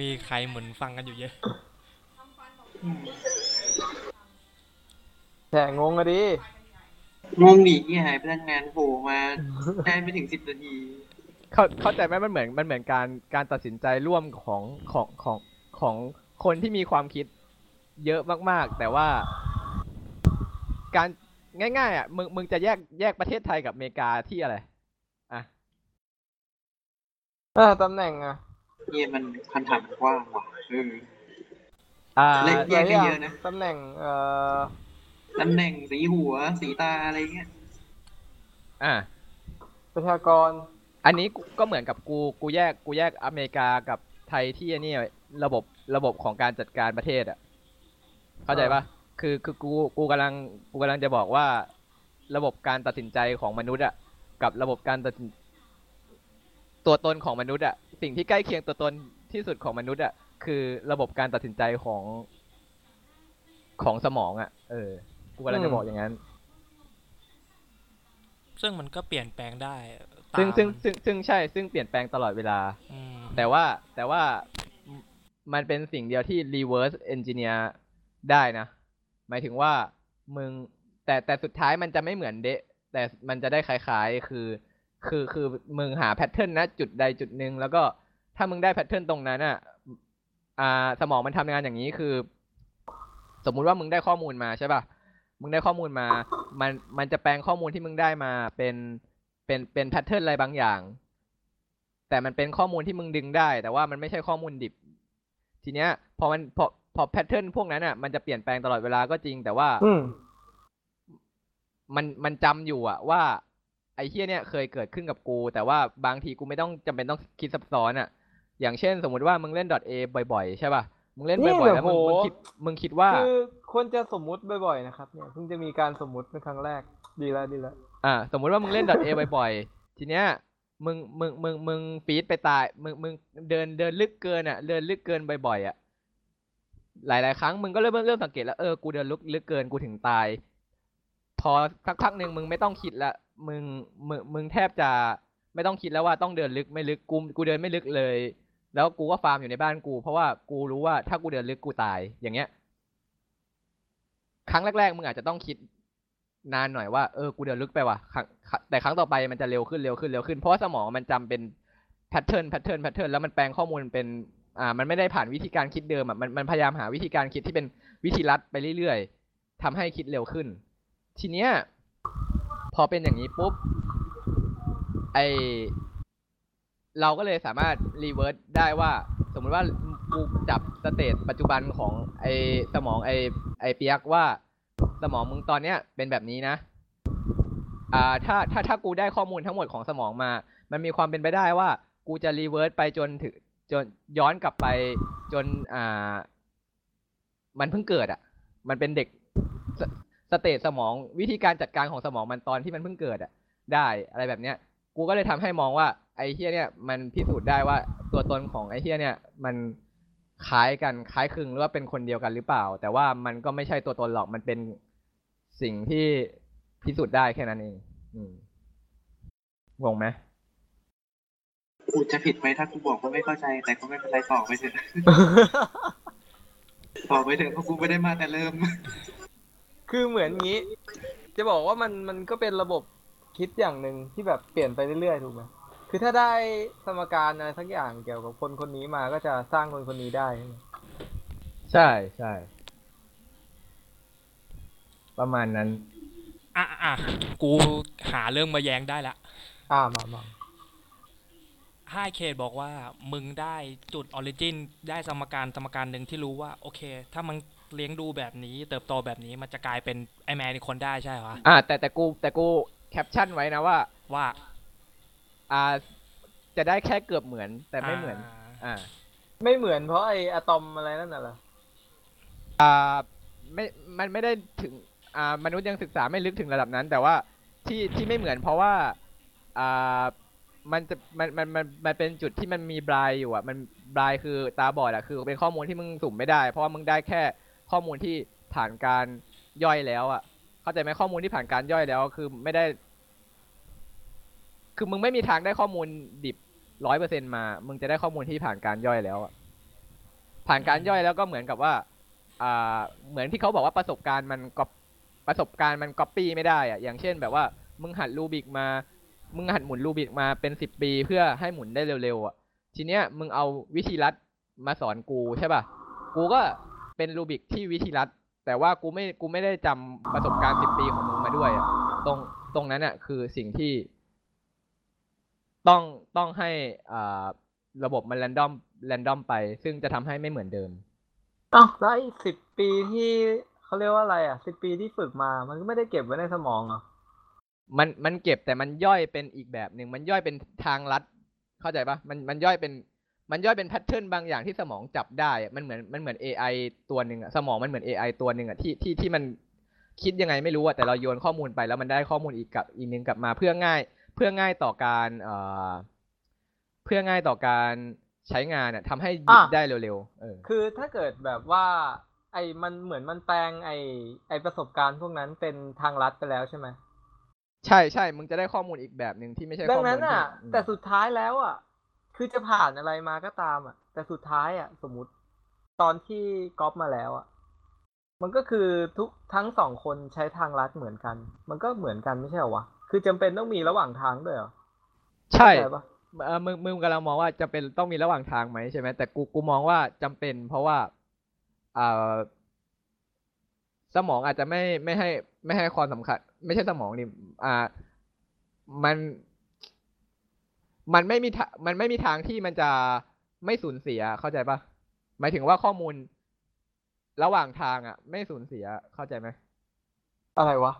มีใครเหมือนฟังกันอยู่เยอะอืม แต่งงอะดิ งงดิที่หายพนักงานโผล่มา ได้ไม่ถึงสิบนาที เข้าเข้าใจไหมมันเหมือนมันเหมือนการการตัดสินใจร่วมของของของของคนที่มีความคิด เยอะมากๆ แต่ว่า การง่ายๆอะมึงมึงจะแยกแยกประเทศไทยกับอเมริกาที่อะไรอะอ่าตำแหน่งอะเนี่ยมันคำถามกว้างว่ะเออ อ่าเละแยกกันหาเยอะนะ ตำแหน่ง เอ่อตำแหน่งสีหัว สีตาอะไรเงี้ย อะประชากร อันนี้กูก็เหมือนกับกูกูแยกกูแยกอเมริกากับไทยที่อันนี่ระบบระบบของการจัดการประเทศอะ เข้าใจปะคือคือกูกูกำลังกูกำลังจะบอกว่า ระบบการตัดสินใจของมนุษย์อะกับระบบการตัดสินตัวตนของมนุษย์อะสิ่งที่ใกล้เคียงตัวตนที่สุดของมนุษย์อะ คือระบบการตัดสินใจของของสมองอะ เออ กูกำลังจะบอกอย่างนั้น ซึ่งมันก็เปลี่ยนแปลงได้ซึ่งตามซึ่งซึ่งซึ่งใช่ ซึ่งเปลี่ยนแปลงตลอดเวลาอืมแต่ว่าแต่ว่ามันเป็นสิ่งเดียวที่ reverse engineer ได้นะ หมายถึงว่ามึง แต่แต่สุดท้ายมันจะไม่เหมือนเดะ แต่มันจะได้คล้ายๆ คือ คือคือมึงหา pattern นะจุดใดจุดหนึ่งแล้วก็ถ้ามึงได้ pattern ตรงนั้นอะ อ่าสมองมันทำงานอย่างนี้คือ สมมุติว่ามึงได้ข้อมูลมาใช่ป่ะมึงได้ข้อมูลมา มันมันจะแปลงข้อมูลที่มึงได้มาเป็นเป็นเป็น pattern อะไรบางอย่าง แต่มันเป็นข้อมูลที่มึงดึงได้ แต่ว่ามันไม่ใช่ข้อมูลดิบ ทีเนี้ย พอมันพอพอ pattern พวกนั้นอะมันจะเปลี่ยนแปลงตลอดเวลาก็จริง แต่ว่าอืมมันมันจำอยู่อะว่า ไอ้เฮี้ยเนี่ยเคยเกิดขึ้นกับกู แต่ว่าบางทีกูไม่ต้องจำเป็นต้องคิดซับซ้อนอะ อย่างเช่น สมมติว่ามึงเล่น .a บ่อยๆ ใช่ป่ะ มึงเล่นนี่บ่อยๆ แล้วมึงโอ้โหมึงคิดมึงคิดว่า คือควรจะสมมุติบ่อยๆ นะครับเนี่ยเพิ่งจะมีการสมมุติเป็นครั้งแรกดีแล้วดีแล้วอ่า สมมุติว่ามึงเล่น .a บ่อยๆ ทีเนี้ยมึงมึงมึงมึงฟีดไปตาย มึงมึงเดินเดินลึกเกินอะเดินลึกเกินบ่อยๆอะหลายๆครั้งมึงก็เริ่มเริ่มสังเกตแล้วเออกูเดินลึกลึกเกินกูถึงตาย พอสักพักหนึ่งมึงไม่ต้องคิดละมึงมึงมึงแทบจะไม่ต้องคิดแล้วว่าต้องเดินลึกไม่ลึกกูกูเดินไม่ลึกเลย แล้วกูก็ฟาร์มอยู่ในบ้านกู เพราะว่ากูรู้ว่าถ้ากูเดินลึกกูตาย อย่างเงี้ย ครั้งแรกๆมึงอาจจะต้องคิดนานหน่อยว่า เออ กูเดินลึกไปว่ะ แต่ครั้งต่อไปมันจะเร็วขึ้นเร็วขึ้นเร็วขึ้น เพราะว่าสมองมันจำเป็นpattern pattern pattern แล้วมันแปลงข้อมูลเป็น อ่า มันไม่ได้ผ่านวิธีการคิดเดิมอะ มันมันพยายามหาวิธีการคิดที่เป็นวิธีลัดไปเรื่อยๆทำให้คิดเร็วขึ้น ทีเนี้ย พอเป็นอย่างนี้ปุ๊บ ไอ เราก็เลยสามารถ reverse ได้ว่า สมมุติว่ากูจับ state ปัจจุบันของไอสมองไอไอเปียกว่า สมองมึงตอนเนี้ยเป็นแบบนี้นะ อ่าถ้าถ้าถ้ากูได้ข้อมูลทั้งหมดของสมองมา มันมีความเป็นไปได้ว่า กูจะ reverse ไปจนถึงจนย้อนกลับไปจนอ่า มันเพิ่งเกิดอะ มันเป็นเด็ก state สมองวิธีการจัดการของสมองมันตอนที่มันเพิ่งเกิดอะ ได้อะไรแบบเนี้ย กูก็เลยทำให้มองว่า ไอ้เหี้ยเนี่ยมันพิสูจน์ได้ว่าตัวตนของไอ้เหี้ยเนี่ยมันคล้ายกันคล้ายคลึงหรือว่าเป็นคนเดียวกันหรือเปล่า แต่ว่ามันก็ไม่ใช่ตัวตนหรอกมันเป็นสิ่งที่พิสูจน์ได้แค่นั้นเองอืมงงไหมกูจะผิดไหมถ้ากูบอกว่าไม่เข้าใจ แต่ก็ไม่เป็นไรต่อไปเถอะต่อไปเถอะเพราะกูไม่ได้มาแต่เริ่ม คือเหมือนงี้ จะบอกว่ามันมันก็เป็นระบบคิดอย่างหนึ่งที่แบบเปลี่ยนไปเรื่อยๆถูกไหม คือถ้าได้สมการอะไรสักอย่างเกี่ยวกับคนคนนี้มาก็จะสร้างคนคนนี้ได้ ใช่ไหมใช่ใช่ ประมาณนั้น อะอะกูหาเรื่องมาแย้งได้ละ อ่ามามาห้าเคดบอกว่ามึงได้จุดออริจินได้สมการสมการหนึ่งที่รู้ว่า โอเค ถ้ามันเลี้ยงดูแบบนี้ เติบโตแบบนี้มันจะกลายเป็นไอแมนอีกคนได้ใช่เหรออ่าแต่แต่กูแต่กูแคปชั่นไว้นะว่าว่า อ่า จะได้แค่เกือบเหมือนแต่ไม่เหมือนาอ่า ไม่เหมือนเพราะไออะตอมอะไรนั่นน่ะเหรออ่าไม่มันไม่ได้ถึง อ่ามนุษย์ยังศึกษาไม่ลึกถึงระดับนั้น แต่ว่าที่ที่ไม่เหมือนเพราะว่าอ่ามันจะมันมันมันมันเป็นจุดที่มันมีบลายอยู่อะ มันบลายคือตาบอดอะคือเป็นข้อมูลที่มึงสุ่มไม่ได้ เพราะว่ามึงได้แค่ข้อมูลที่ผ่านการย่อยแล้วอะ เข้าใจไหมข้อมูลที่ผ่านการย่อยแล้ว คือไม่ได้ คือมึงไม่มีทางได้ข้อมูลดิบร้อยเปอร์เซ็นมา มึงจะได้ข้อมูลที่ผ่านการย่อยแล้วอะผ่านการย่อยแล้วก็เหมือนกับว่า อ่า เหมือนที่เขาบอกว่าประสบการณ์มันก็ประสบการณ์มันก๊อปปี้ไม่ได้อะอย่างเช่นแบบว่า มึงหัดรูบิกมา มึงหัดหมุนรูบิกมาเป็นสิบปีเพื่อให้หมุนได้เร็วๆอะทีเนี้ยมึงเอาวิธีลัดมาสอนกูใช่ป่ะ กูก็เป็นรูบิกที่วิธีลัดแต่ว่ากูไม่ กูไม่ได้จำประสบการณ์สิบปีของมึงมาด้วยอะตรง ตรงนั้นอะคือสิ่งที่ ต้องต้องให้อ่าระบบมันแรนดอมแรนดอมไป ซึ่งจะทำให้ไม่เหมือนเดิมอ้าวแล้วไอ้สิบปีที่เขาเรียกว่าอะไรอะสิบปีที่ฝึกมา มันก็ไม่ได้เก็บไว้ในสมองเหรอมันมันเก็บแต่มันย่อยเป็นอีกแบบหนึ่งมันย่อยเป็นทางลัด เข้าใจปะมันมันย่อยเป็นมันย่อยเป็นแพทเทิร์นบางอย่างที่สมองจับได้อะมันเหมือนมันเหมือน AI ตัวหนึ่งอะสมองมันเหมือน AI ตัวหนึ่งอะที่ที่ที่มันคิดยังไงไม่รู้อะแต่เราโยนข้อมูลไปแล้วมันได้ข้อมูลอีกกับอีกหนึงกลับมาเพื่อง่าย เพื่อง่ายต่อการเอ่อเพื่อง่ายต่อการใช้งานอะทำให้หยิบอะ ได้เร็วๆเออ คือถ้าเกิดแบบว่า ไอ้มันเหมือนมันแปลงไอ้ไอ้ประสบการณ์พวกนั้นเป็นทางลัดไปแล้วใช่ไหมใช่ใช่มึงจะได้ข้อมูลอีกแบบหนึ่งที่ไม่ใช่ดัข้องมูลนั้นอะ ที่อืมแต่สุดท้ายแล้วอะ คือจะผ่านอะไรมาก็ตามอะ แต่สุดท้ายอะ สมมติตอนที่ก๊อปมาแล้วอะ มันก็คือทุกทั้งสองคนใช้ทางลัดเหมือนกัน มันก็เหมือนกันไม่ใช่เหรอวะ คือจำเป็นต้องมีระหว่างทางด้วยเหรอ ใช่เข้าใจปะเออมึงมึงกำลังมองว่าจะเป็นต้องมีระหว่างทางไหมใช่ไหมแต่กูกูมองว่าจำเป็น เพราะว่าอ่าสมองอาจจะไม่ไม่ให้ไม่ให้ความสำคัญ ไม่ใช่สมองดิอ่า มัน มันไม่มีทามันไม่มีทางที่มันจะไม่สูญเสียเข้าใจปะหมายถึงว่าข้อมูล ระหว่างทางอะ ไม่สูญเสียเข้าใจไหมอะไรวะ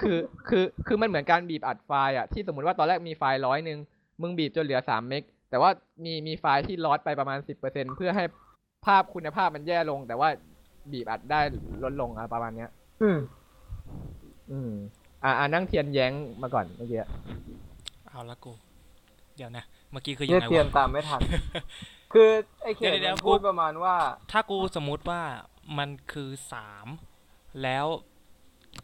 คือคือคือมันเหมือนการบีบอัดไฟล์อะที่สมมติว่าตอนแรกมีไฟล์ร้อยหนึ่งมึงบีบจนเหลือสามเมกแต่ว่ามีมีไฟล์ที่ลอสไปประมาณสิบเปอร์เซ็นเพื่อให้ภาพคุณภาพมันแย่ลง แต่ว่าบีบอัดได้ลดลงอะประมาณเนี้ย อืม อืม อ่าอ่านั่งเทียนแย้งมาก่อนเมื่อกี้เอาละกู เดี๋ยวนะ เมื่อกี้คือยัเรียงกไงเทียนวะตามไม่ทัน คือไอ้เขียนเดี๋ยวเดี๋ยวมันพูดประมาณว่า ถ้ากูสมมุติว่ามันคือสามแล้ว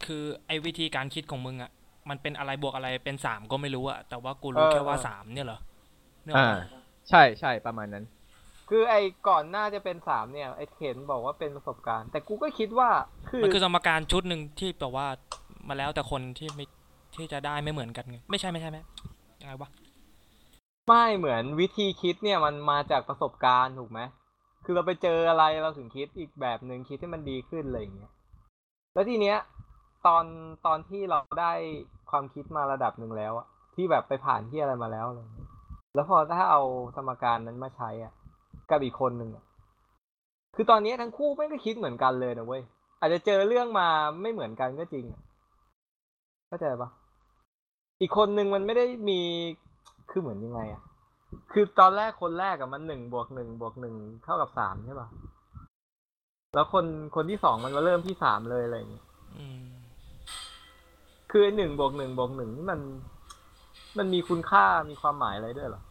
คือไอ้วิธีการคิดของมึงอะมันเป็นอะไรบวกอะไรเป็นสามก็ไม่รู้อะแต่ว่ากูรู้เออแค่ว่าเออสามเนี่ยเหรอเนี่ยเหรอ่าอใช่ใช่ประมาณนั้น คือไอ้ก่อนหน้าจะเป็นสามเนี่ยไอ้เข็นบอกว่าเป็นประสบการณ์ แต่กูก็คิดว่าคือมันคือสมการชุดหนึ่งที่แบบว่ามาแล้วแต่คนที่ไม่ที่จะได้ไม่เหมือนกันไงไม่ใช่ไม่ใช่ไหมยังไงวะไม่เหมือนวิธีคิดเนี่ยมันมาจากประสบการณ์ถูกไหมคือเราไปเจออะไรเราถึงคิดอีกแบบหนึ่งคิดให้มันดีขึ้นอะไรอย่างเงี้ยแล้วทีเนี้ย ตอนตอนที่เราได้ความคิดมาระดับหนึ่งแล้วอะที่แบบไปผ่านที่อะไรมาแล้วเงี้ยแล้วพอถ้าเอาสมการนั้นมาใช้อะ กับอีกคนหนึ่งอะคือตอนนี้ทั้งคู่ไม่ก็คิดเหมือนกันเลยนะเว้ยอาจจะเจอเรื่องมาไม่เหมือนกันก็จริงเข้าใจปะอีกคนหนึ่งมันไม่ได้มีคือเหมือนยังไงอะคือตอนแรกคนแรกอะมันหนึ่งบวกหนึ่งบวกหนึ่งเท่ากับสามใช่ปะแล้วคนคนที่สองมันมาเริ่มที่สามเลยอะไรอย่างเงี้ย คือหนึ่งบวกหนึ่งบวกหนึ่งนี่มัน มันมีคุณค่ามีความหมายอะไรด้วยเหรอ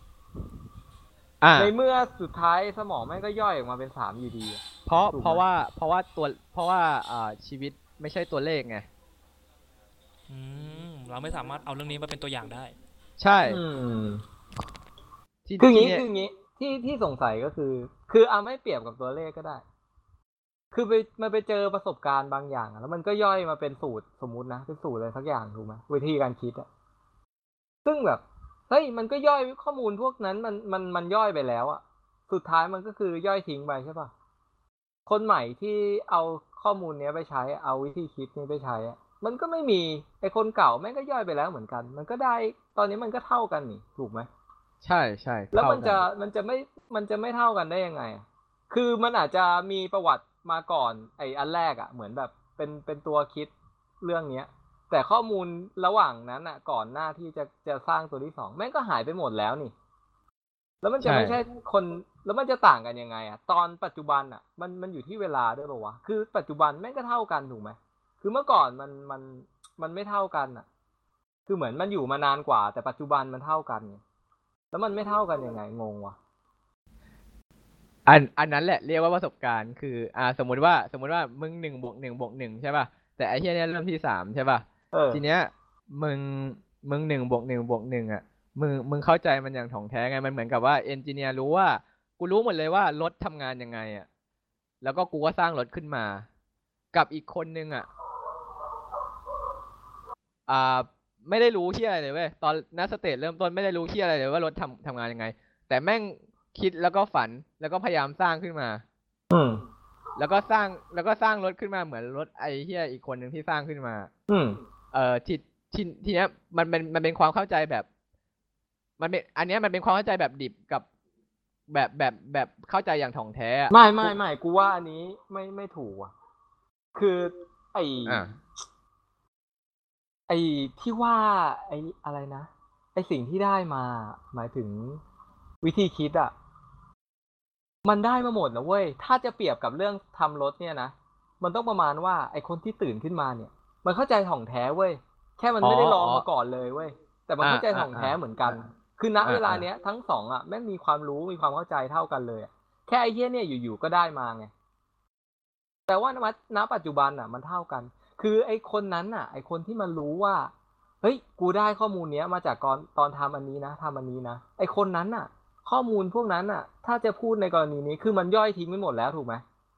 อ่าในเมื่อสุดท้ายสมองแม่งก็ย่อยออกมาเป็นสามอยู่ดีอะเพราะถูกไหมเพราะว่าเพราะว่าตัวเพราะว่าอ่าชีวิตไม่ใช่ตัวเลขไงอืมเราไม่สามารถเอาเรื่องนี้มาเป็นตัวอย่างได้ ใช่อืมที่คืออย่างที่นี้เนี่ยคืออย่างนี้ที่ที่สงสัยก็คือ คือเอาไม่เปรียบกับตัวเลขก็ได้ คือไปมันไปเจอประสบการณ์บางอย่างอะแล้วมันก็ย่อยมาเป็นสูตรสมมุตินะเป็นสูตรอะไรสักอย่างถูกไหมวิธีการคิดอะซึ่งแบบเฮ้ยมันก็ย่อยข้อมูลพวกนั้นมันมันมันย่อยไปแล้วอะสุดท้ายมันก็คือย่อยทิ้งไปใช่ปะคนใหม่ที่เอาข้อมูลเนี้ยไปใช้ เอาวิธีคิดนี้ไปใช้อะมันก็ไม่มีไอคนเก่าแม่งก็ย่อยไปแล้วเหมือนกัน มันก็ได้ตอนนี้มันก็เท่ากันนี่ถูกไหมใช่ใช่แล้วเท่ามันกัจะมันจะไม่มันจะไม่เท่ากันได้ยังไงอะคือมันอาจจะมีประวัติ มาก่อนไอ้อันแรกอะ่ะ เหมือนแบบเป็นเป็นตัวคิดเรื่องเนี้ย แต่ข้อมูลระหว่างนั้นอะ่ะ ก่อนหน้าที่จะจะสร้างตัวที่สองแม่งก็หายไปหมดแล้วนี่ แล้วมันจะไม่ใช่คนแล้วมันจะต่างกันยังไงอะ่ะ ตอนปัจจุบันอะ่ะ มันมันอยู่ที่เวลาด้วยป่าวะคือปัจจุบันแม่งก็เท่ากันถูกไหมคือเมื่อก่อนมันมันมันไม่เท่ากันอะ คือเหมือนมันอยู่มานานกว่า แต่ปัจจุบันมันเท่ากันไงแล้วมันไม่เท่ากันยังไงงงวะ อันอันนั้นแหละเรียกว่าประสบการณ์คือ อ่า สมมุติว่าสมมุติว่ามึงหนึ่งบวกหนึ่งบวกหนึ่งใช่ป่ะแต่ไอ้เฮียเนี่ยเริ่มที่สามใช่ป่ะเออทีเนี้ยมึงมึงหนึ่งบวกหนึ่งบวกหนึ่งอะมึงมึงเข้าใจมันอย่างถ่องแท้ไงมันเหมือนกับว่าเอนจิเนียร์รู้ว่ากูรู้หมดเลยว่ารถทำงานยังไงอะแล้วก็กูก็สร้างรถขึ้นมา กับอีกคนนึงอะอ่าไม่ได้รู้ที่อะไรเลยเว้ยตอนนัสเตจเริ่มต้นไม่ได้รู้ที่อะไรเลยว่ารถทำทำงานยังไง แต่แม่ง คิดแล้วก็ฝันแล้วก็พยายามสร้างขึ้นมา อืม แล้วก็สร้างแล้วก็สร้างรถขึ้นมาเหมือนรถไอ้เฮียอีกคนหนึ่งที่สร้างขึ้นมา อืม เอ่อที่ที่ทีเนี้ยมันเป็นมันเป็นความเข้าใจแบบ มันเป็นอันเนี้ยมันเป็นความเข้าใจแบบดิบกับแบบแบบแบบเข้าใจอย่างถ่องแท้อะ ไม่ไม่ไม่กูว่าอันนี้ไม่ไม่ถูกอะ คือไออะ ไอที่ว่าไออะไรนะ ไอสิ่งที่ได้มา หมายถึงวิธีคิดอะ มันได้มาหมดนะเว้ย ถ้าจะเปรียบกับเรื่องทำรถเนี่ยนะ มันต้องประมาณว่าไอคนที่ตื่นขึ้นมาเนี่ย มันเข้าใจถ่องแท้เว้ย แค่มันไม่ได้ลองมาก่อนเลยเว้ย แต่มันเข้าใจถ่องแท้เหมือนกัน คือณเวลาเนี้ยทั้งสองอะแม่งมีความรู้มีความเข้าใจเท่ากันเลยอะแค่ไอ้เหี้ยเนี่ยอยู่ๆก็ได้มาไง แต่ว่าณณปัจจุบันอะ มันเท่ากัน คือไอ้คนนั้นอะ ไอ้คนที่มันรู้ว่า เฮ้ย กูได้ข้อมูลเนี้ยมาจากก่อนตอนทำอันนี้นะทำอันนี้นะ ไอ้คนนั้นอะ ข้อมูลพวกนั้นอะ ถ้าจะพูดในกรณีนี้คือมันย่อยทิ้งไปหมดแล้วถูกไหม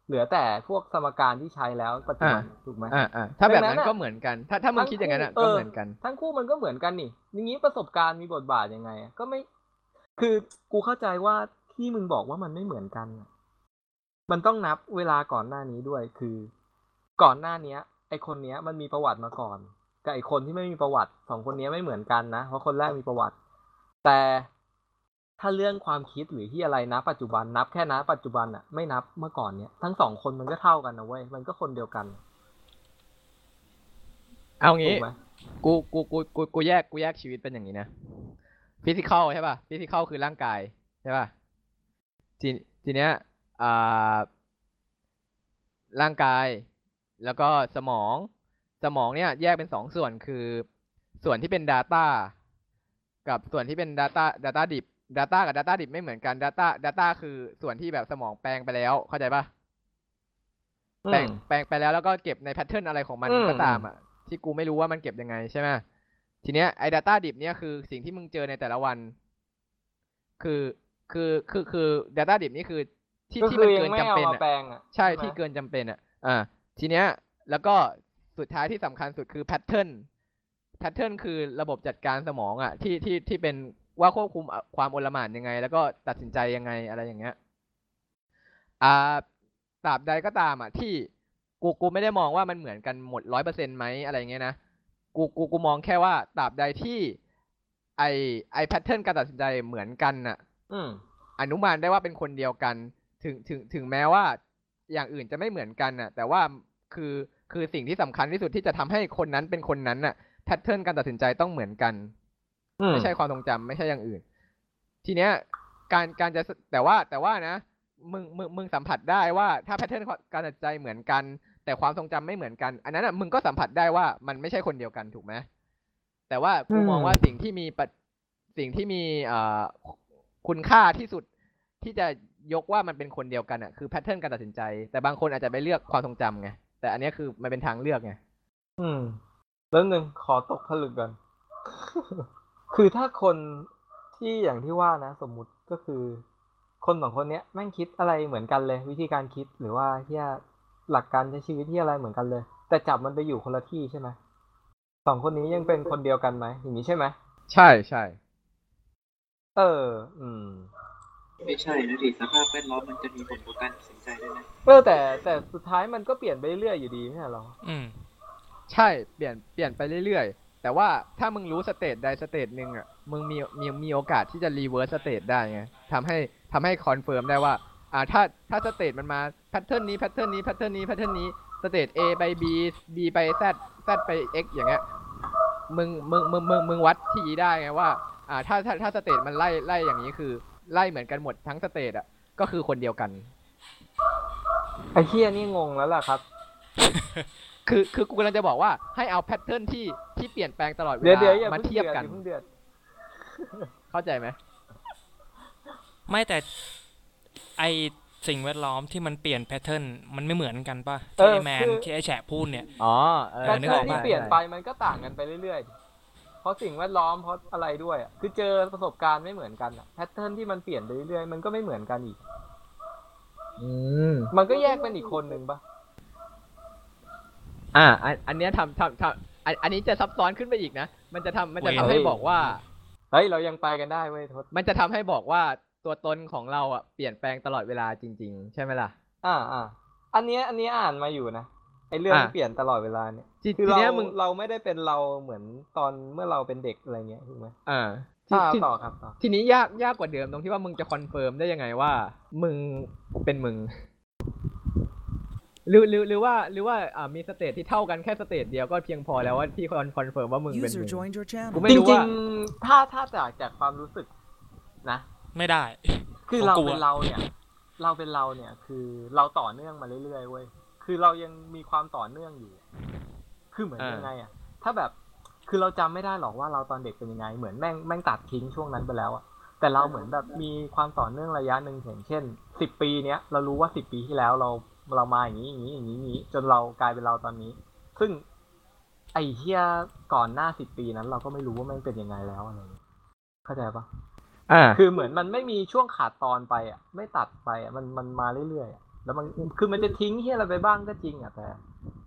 เหลือแต่พวกสมการที่ใช้แล้วปัจจุบันถูกไหมอ่าอ่าถ้าแบบดังนั้นั้นนอะก็เหมือนกัน ถ้าถ้ามึงคิดอย่างนั้นอะทั้ก็งคู่เหมือนกัน ทั้งคู่มันก็เหมือนกันนี่อย่างนี้ประสบการณ์มีบทบาทยังไงอะก็ไม่ คือกูเข้าใจว่าที่มึงบอกว่ามันไม่เหมือนกันอะมันต้องนับเวลาก่อนหน้านี้ด้วย คือ ก่อนหน้าเนี้ย ไอคนเนี้ย มันมีประวัติมาก่อน กับไอคนที่ไม่มีประวัติสองคนเนี้ยไม่เหมือนกันนะ เพราะคนแรกมีประวัติ แต่ ถ้าเรื่องความคิดหรือที่อะไรนะปัจจุบันนับแค่นะปัจจุบันอะไม่นับเมื่อก่อนเนี้ยทั้งสองคนมันก็เท่ากันนะเว้ยมันก็คนเดียวกัน เอางี้ถูกไหมกูกูกูกูกูแยกกูแยกชีวิตเป็นอย่างนี้นะ physical ใช่ป่ะ physical คือร่างกายใช่ป่ะทีทีเนี้ยอ่าร่างกาย แล้วก็สมอง สมองเนี่ยแยกเป็นสองส่วนคือ ส่วนที่เป็น Data กับส่วนที่เป็น Data Data ดิบ Data กับ Data ดิบไม่เหมือนกัน Data Data คือส่วนที่แบบสมองแปลงไปแล้ว เข้าใจป่ะแปลงอืมแปลงไปแล้วแล้วก็เก็บในแพทเทิร์นอะไรของมันอืมก็ตามอะที่กูไม่รู้ว่ามันเก็บยังไงใช่ไหมทีเนี้ยไอ้ Data ดิบเนี่ยคือสิ่งที่มึงเจอในแต่ละวัน คือคือคือคือ Data ดิบนี่คือ ที่ก็ที่คืมันอยัเกิงนไม่จำเอาเป็นมาอะแปลงอะใช่ไหมที่เกินจำเป็นอะ อ่า ทีเนี้ย แล้วก็สุดท้ายที่สำคัญสุดคือแพทเทิร์นแพทเทิร์นคือระบบจัดการสมองอะที่ที่ที่เป็น ว่าควบคุมความโอลหม่านยังไง แล้วก็ตัดสินใจยังไงอะไรอย่างเงี้ยอ่าตราบใดก็ตามอะที่กูกูไม่ได้มองว่ามันเหมือนกันหมดร้อยเปอร์เซ็นต์ไหมอะไรอย่างเงี้ยนะกูกูกูมองแค่ว่าตราบใดที่ ไอไอ pattern การตัดสินใจเหมือนกันน่ะ อืมอนุมานได้ว่าเป็นคนเดียวกัน ถึงถึงถึงแม้ว่าอย่างอื่นจะไม่เหมือนกันน่ะ แต่ว่าคือคือสิ่งที่สำคัญที่สุดที่จะทำให้คนนั้นเป็นคนนั้นน่ะ pattern การตัดสินใจต้องเหมือนกันอืม ไม่ใช่ความทรงจำไม่ใช่อย่างอื่น ทีเนี้ย การการจะแต่ว่าแต่ว่านะมึงมึงมึงสัมผัสได้ว่าถ้า pattern การตัดสินใจเหมือนกัน แต่ความทรงจำไม่เหมือนกัน อันนั้นอะมึงก็สัมผัสได้ว่ามันไม่ใช่คนเดียวกันถูกไหมแต่ว่ากูมองว่าสิ่งที่มีปะสิ่งที่มีเอ่อคุณค่าที่สุดที่จะยกว่ามันเป็นคนเดียวกันอะคือแพทเทิร์นการตัดสินใจ แต่บางคนอาจจะไปเลือกความทรงจำไงแต่อันเนี้ยคือมันเป็นทางเลือกไงอืมแล้วหนึ่งขอตกผลึกก่อน คือถ้าคนที่อย่างที่ว่านะ สมมุติก็คือ คนสองคนเนี้ยแม่งคิดอะไรเหมือนกันเลย วิธีการคิดหรือว่าที่หลักการใช้ชีวิตที่อะไรเหมือนกันเลย แต่จับมันไปอยู่คนละที่ใช่ไหมสองคนนี้ยังเป็นคนเดียวกันไหมอย่างนี้ใช่ไหมใช่ใช่เออ อืม ไม่ใช่นะดิสภาพแวดล้อมมันจะมีผลต่อการตัดสินใจด้วยนะเออแต่แต่สุดท้ายมันก็เปลี่ยนไปเรื่อยๆอยู่ดีไม่ใช่เหรออืม ใช่เปลี่ยนเปลี่ยนไปเรื่อยๆ แต่ว่าถ้ามึงรู้ state ใด state หนึ่งอะมึงมีมีมีโอกาสที่จะ reverse state ได้ไงทำให้ทำให้ confirm ได้ว่า อ่าถ้าถ้าสเตตมันมาแพทเทิร์นนี้แพทเทิร์นนี้แพทเทิร์นนี้แพทเทิร์นนี้สเตต A ไป B B ไป Z Z ไป X อย่างเงี้ยมึงมึงมึงมึงมึงวัดทีได้ไงว่า อ่าถ้าถ้าถ้า state มันไล่ไล่อย่างนี้คือ ไล่เหมือนกันหมดทั้ง state อะก็คือคนเดียวกันไอ้เฮียนี่งงแล้วล่ะครับ คือคือกูกำลังจะบอกว่าให้เอา pattern ที่ที่เปลี่ยนแปลงตลอดเวลาเดี๋ยวเดี๋ยวอย่ามาเพิ่งเทียบเดือดกัน อย่าเพิ่งเดือดเข้าใจไหมไม่แต่ไอสิ่งแวดล้อมที่มันเปลี่ยน pattern มันไม่เหมือนกันป่ะเอที่อไอแมนคือที่ไอแฉะพูดเนี่ย อ๋อเออ แต่นึกเรื่ออองกที่ปะ เปลี่ยนไปมันก็ต่างกันไปเรื่อยๆ เพราะสิ่งแวดล้อมเพราะอะไรด้วยอะคือเจอประสบการณ์ไม่เหมือนกันอะ pattern ที่มันเปลี่ยนไปเรื่อยๆมันก็ไม่เหมือนกันอีก อืมมันก็แยกเป็นอีกคนหนึ่งปะ อ่าอันอันเนี้ยทำทำทำอันอันนี้จะซับซ้อนขึ้นไปอีกนะ มันจะทำมันจะทำให้บอกว่า เฮ้ยเรายังไปกันได้เว้ยทศมันจะทำให้บอกว่าตัวตนของเราอะเปลี่ยนแปลงตลอดเวลาจริง ๆ ใช่ไหมล่ะ อ่าอ่าอันเนี้ยอันเนี้ยอ่านมาอยู่นะไอเรื่องอะ ที่เปลี่ยนตลอดเวลาเนี่ยทีคือทีเราเนี้ยมึงเราไม่ได้เป็นเราเหมือนตอนเมื่อเราเป็นเด็กอะไรเงี้ยถูกไหมอ่าทีอ่าทีต่อครับต่อ ทีนี้ยากยากกว่าเดิมตรงที่ว่ามึงจะคอนเฟิร์มได้ยังไงว่า มึงเป็นมึง หรือหรือหรือว่าหรือว่าอ่ามีสเตทที่เท่ากันแค่สเตทเดียวก็เพียงพอแล้วว่าที่คอนคอนเฟิร์มว่ามึงเป็น User มึง joined your channel. กูไม่จรู้ริว่างๆถ้าถ้าจากจากความรู้สึกนะ ไม่ได้ คือของเรากูเป็นอะเราเนี่ย เราเป็นเราเนี่ย คือเราต่อเนื่องมาเรื่อยๆเว้ยคือเรายังมีความต่อเนื่องอยู่ คือเหมือนอ่ายั ยังไงอะ ถ้าแบบคือเราจำไม่ได้หรอกว่าเราตอนเด็กเป็นยังไง เหมือนแม่งแม่งตัดทิ้งช่วงนั้นไปแล้วอะแต่เราเหมือนแบบมีความต่อเนื่องระยะหนึ่งอย่างเช่นสิบปีเนี้ยเรารู้ว่าสิบปีที่แล้วเรา เรามาอย่างนี้อย่างนี้อย่างนี้อย่างนี้จนเรากลายเป็นเราตอนนี้ ซึ่ง ไอ้เฮียก่อนหน้าสิบปีนั้น เราก็ไม่รู้ว่าแม่งเป็นยังไงแล้วอะไรอย่างเงี้ยเข้าใจปะอ่า คือเหมือนมันไม่มีช่วงขาดตอนไปอะ ไม่ตัดไปอะมันมันมาเรื่อยๆอะแล้วมันคือมันจะทิ้งที่อะไรไปบ้างก็จริงอะแต่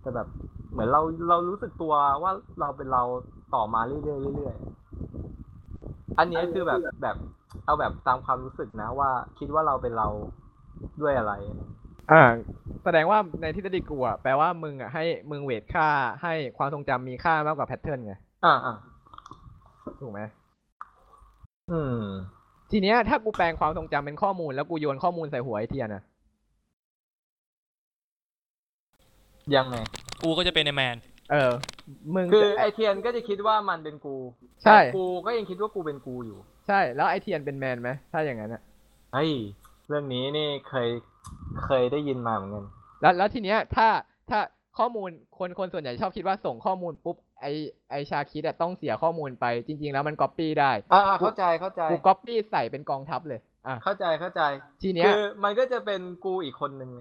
แต่แบบเหมือนเราเรารู้สึกตัวว่าเราเป็นเราต่อมาเรื่อยๆเรื่อยๆอันเนี้ยคือแบบแบบเอาแบบตามความรู้สึกนะว่า คิดว่าเราเป็นเราด้วยอะไร อ่า แสดงว่าในทฤษฎีกูอะแปลว่ามึงอะให้มึง weight ค่าให้ความทรงจำมีค่ามากกว่า pattern ไง อ่าอ่าถูกไหม อืม ทีเนี้ยถ้ากูแปลงความทรงจำเป็นข้อมูลแล้วกูโยนข้อมูลใส่หัวไอเทียนอะ ยังไง กูก็จะเป็นไอแมน เออ มึงคือจะไอเทียนก็จะคิดว่ามันเป็นกูใช่ แต่กูก็ยังคิดว่ากูเป็นกูอยู่ใช่ แล้วไอเทียนเป็นแมนไหมถ้าอย่างนั้นอะ เฮ้ยเรื่องนี้นี่เคย เคยได้ยินมาเหมือนกัน แล้วแล้วทีเนี้ยถ้าถ้าข้อมูลคนคนส่วนใหญ่ชอบคิดว่าส่งข้อมูลปุ๊บไอไอชาคิดอะต้องเสียข้อมูลไปจริง ๆ แล้วมันก๊อปปี้ได้อ่าเข้าใจเข้าใจกูก๊อปปี้ใส่เป็นกองทัพเลยอะเข้าใจเข้าใจ ทีเนี้ยคือมันก็จะเป็นกูอีกคนนึงไง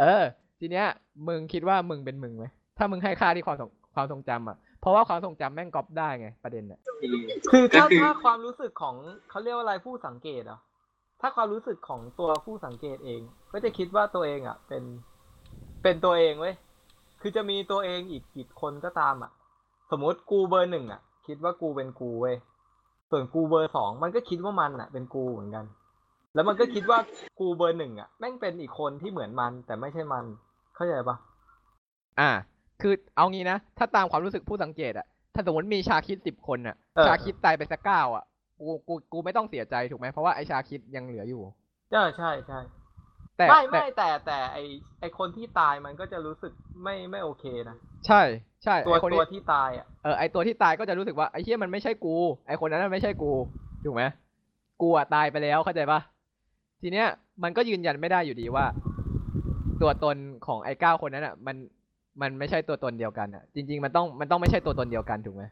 เออ ทีเนี้ย มึงคิดว่ามึงเป็นมึงไหมถ้ามึงให้ค่าที่ความทรงความทรงจำอะเพราะว่าความทรงจำแม่งก๊อปได้ไงประเด็นอะคือถ้าก็คือถ้าความรู้สึกของเขาเรียกว่าอะไรผู้สังเกตเหรอ ถ้าความรู้สึกของตัวผู้สังเกตเอง ก็จะคิดว่าตัวเองอะ เป็นเป็นตัวเองเว้ยคือจะมีตัวเองอีกกี่คนก็ตามอะ สมมติกูเบอร์หนึ่งอะ คิดว่ากูเป็นกูเว้ยส่วนกูเบอร์สองมันก็คิดว่ามันอะ เป็นกูเหมือนกัน แล้วมันก็คิดว่ากูเบอร์หนึ่งอะแม่งเป็นอีกคนที่เหมือนมัน แต่ไม่ใช่มัน เข้าใจปะอ่า คือเอางี้นะถ้าตามความรู้สึกผู้สังเกตอะถ้าสมมติมีชาคิดสิบคนอะเออชาคิดตายไปสักเก้าอะ กูกูกูไม่ต้องเสียใจถูกไหมเพราะว่าไอชาคิดยังเหลืออยู่ใช่ใช่ใช่แต่ไม่แต่ไม่แต่แต่ไอไอคนที่ตายมันก็จะรู้สึกไม่ไม่โอเคนะใช่ใช่ตัวไอคนตัวที่ที่ตายอะเออไอตัวที่ตายก็จะรู้สึกว่าไอเฮียมันไม่ใช่กู ไอคนนั้นมันไม่ใช่กูถูกไหมกูอะตายไปแล้วเข้าใจปะทีเนี้ยมันก็ยืนยันไม่ได้อยู่ดีว่า ตัวตนของไอเก้าคนนั้นอะมันมันไม่ใช่ตัวตนเดียวกันอะจริง ๆ มันต้องมันต้องไม่ใช่ตัวตนเดียวกันถูกไหม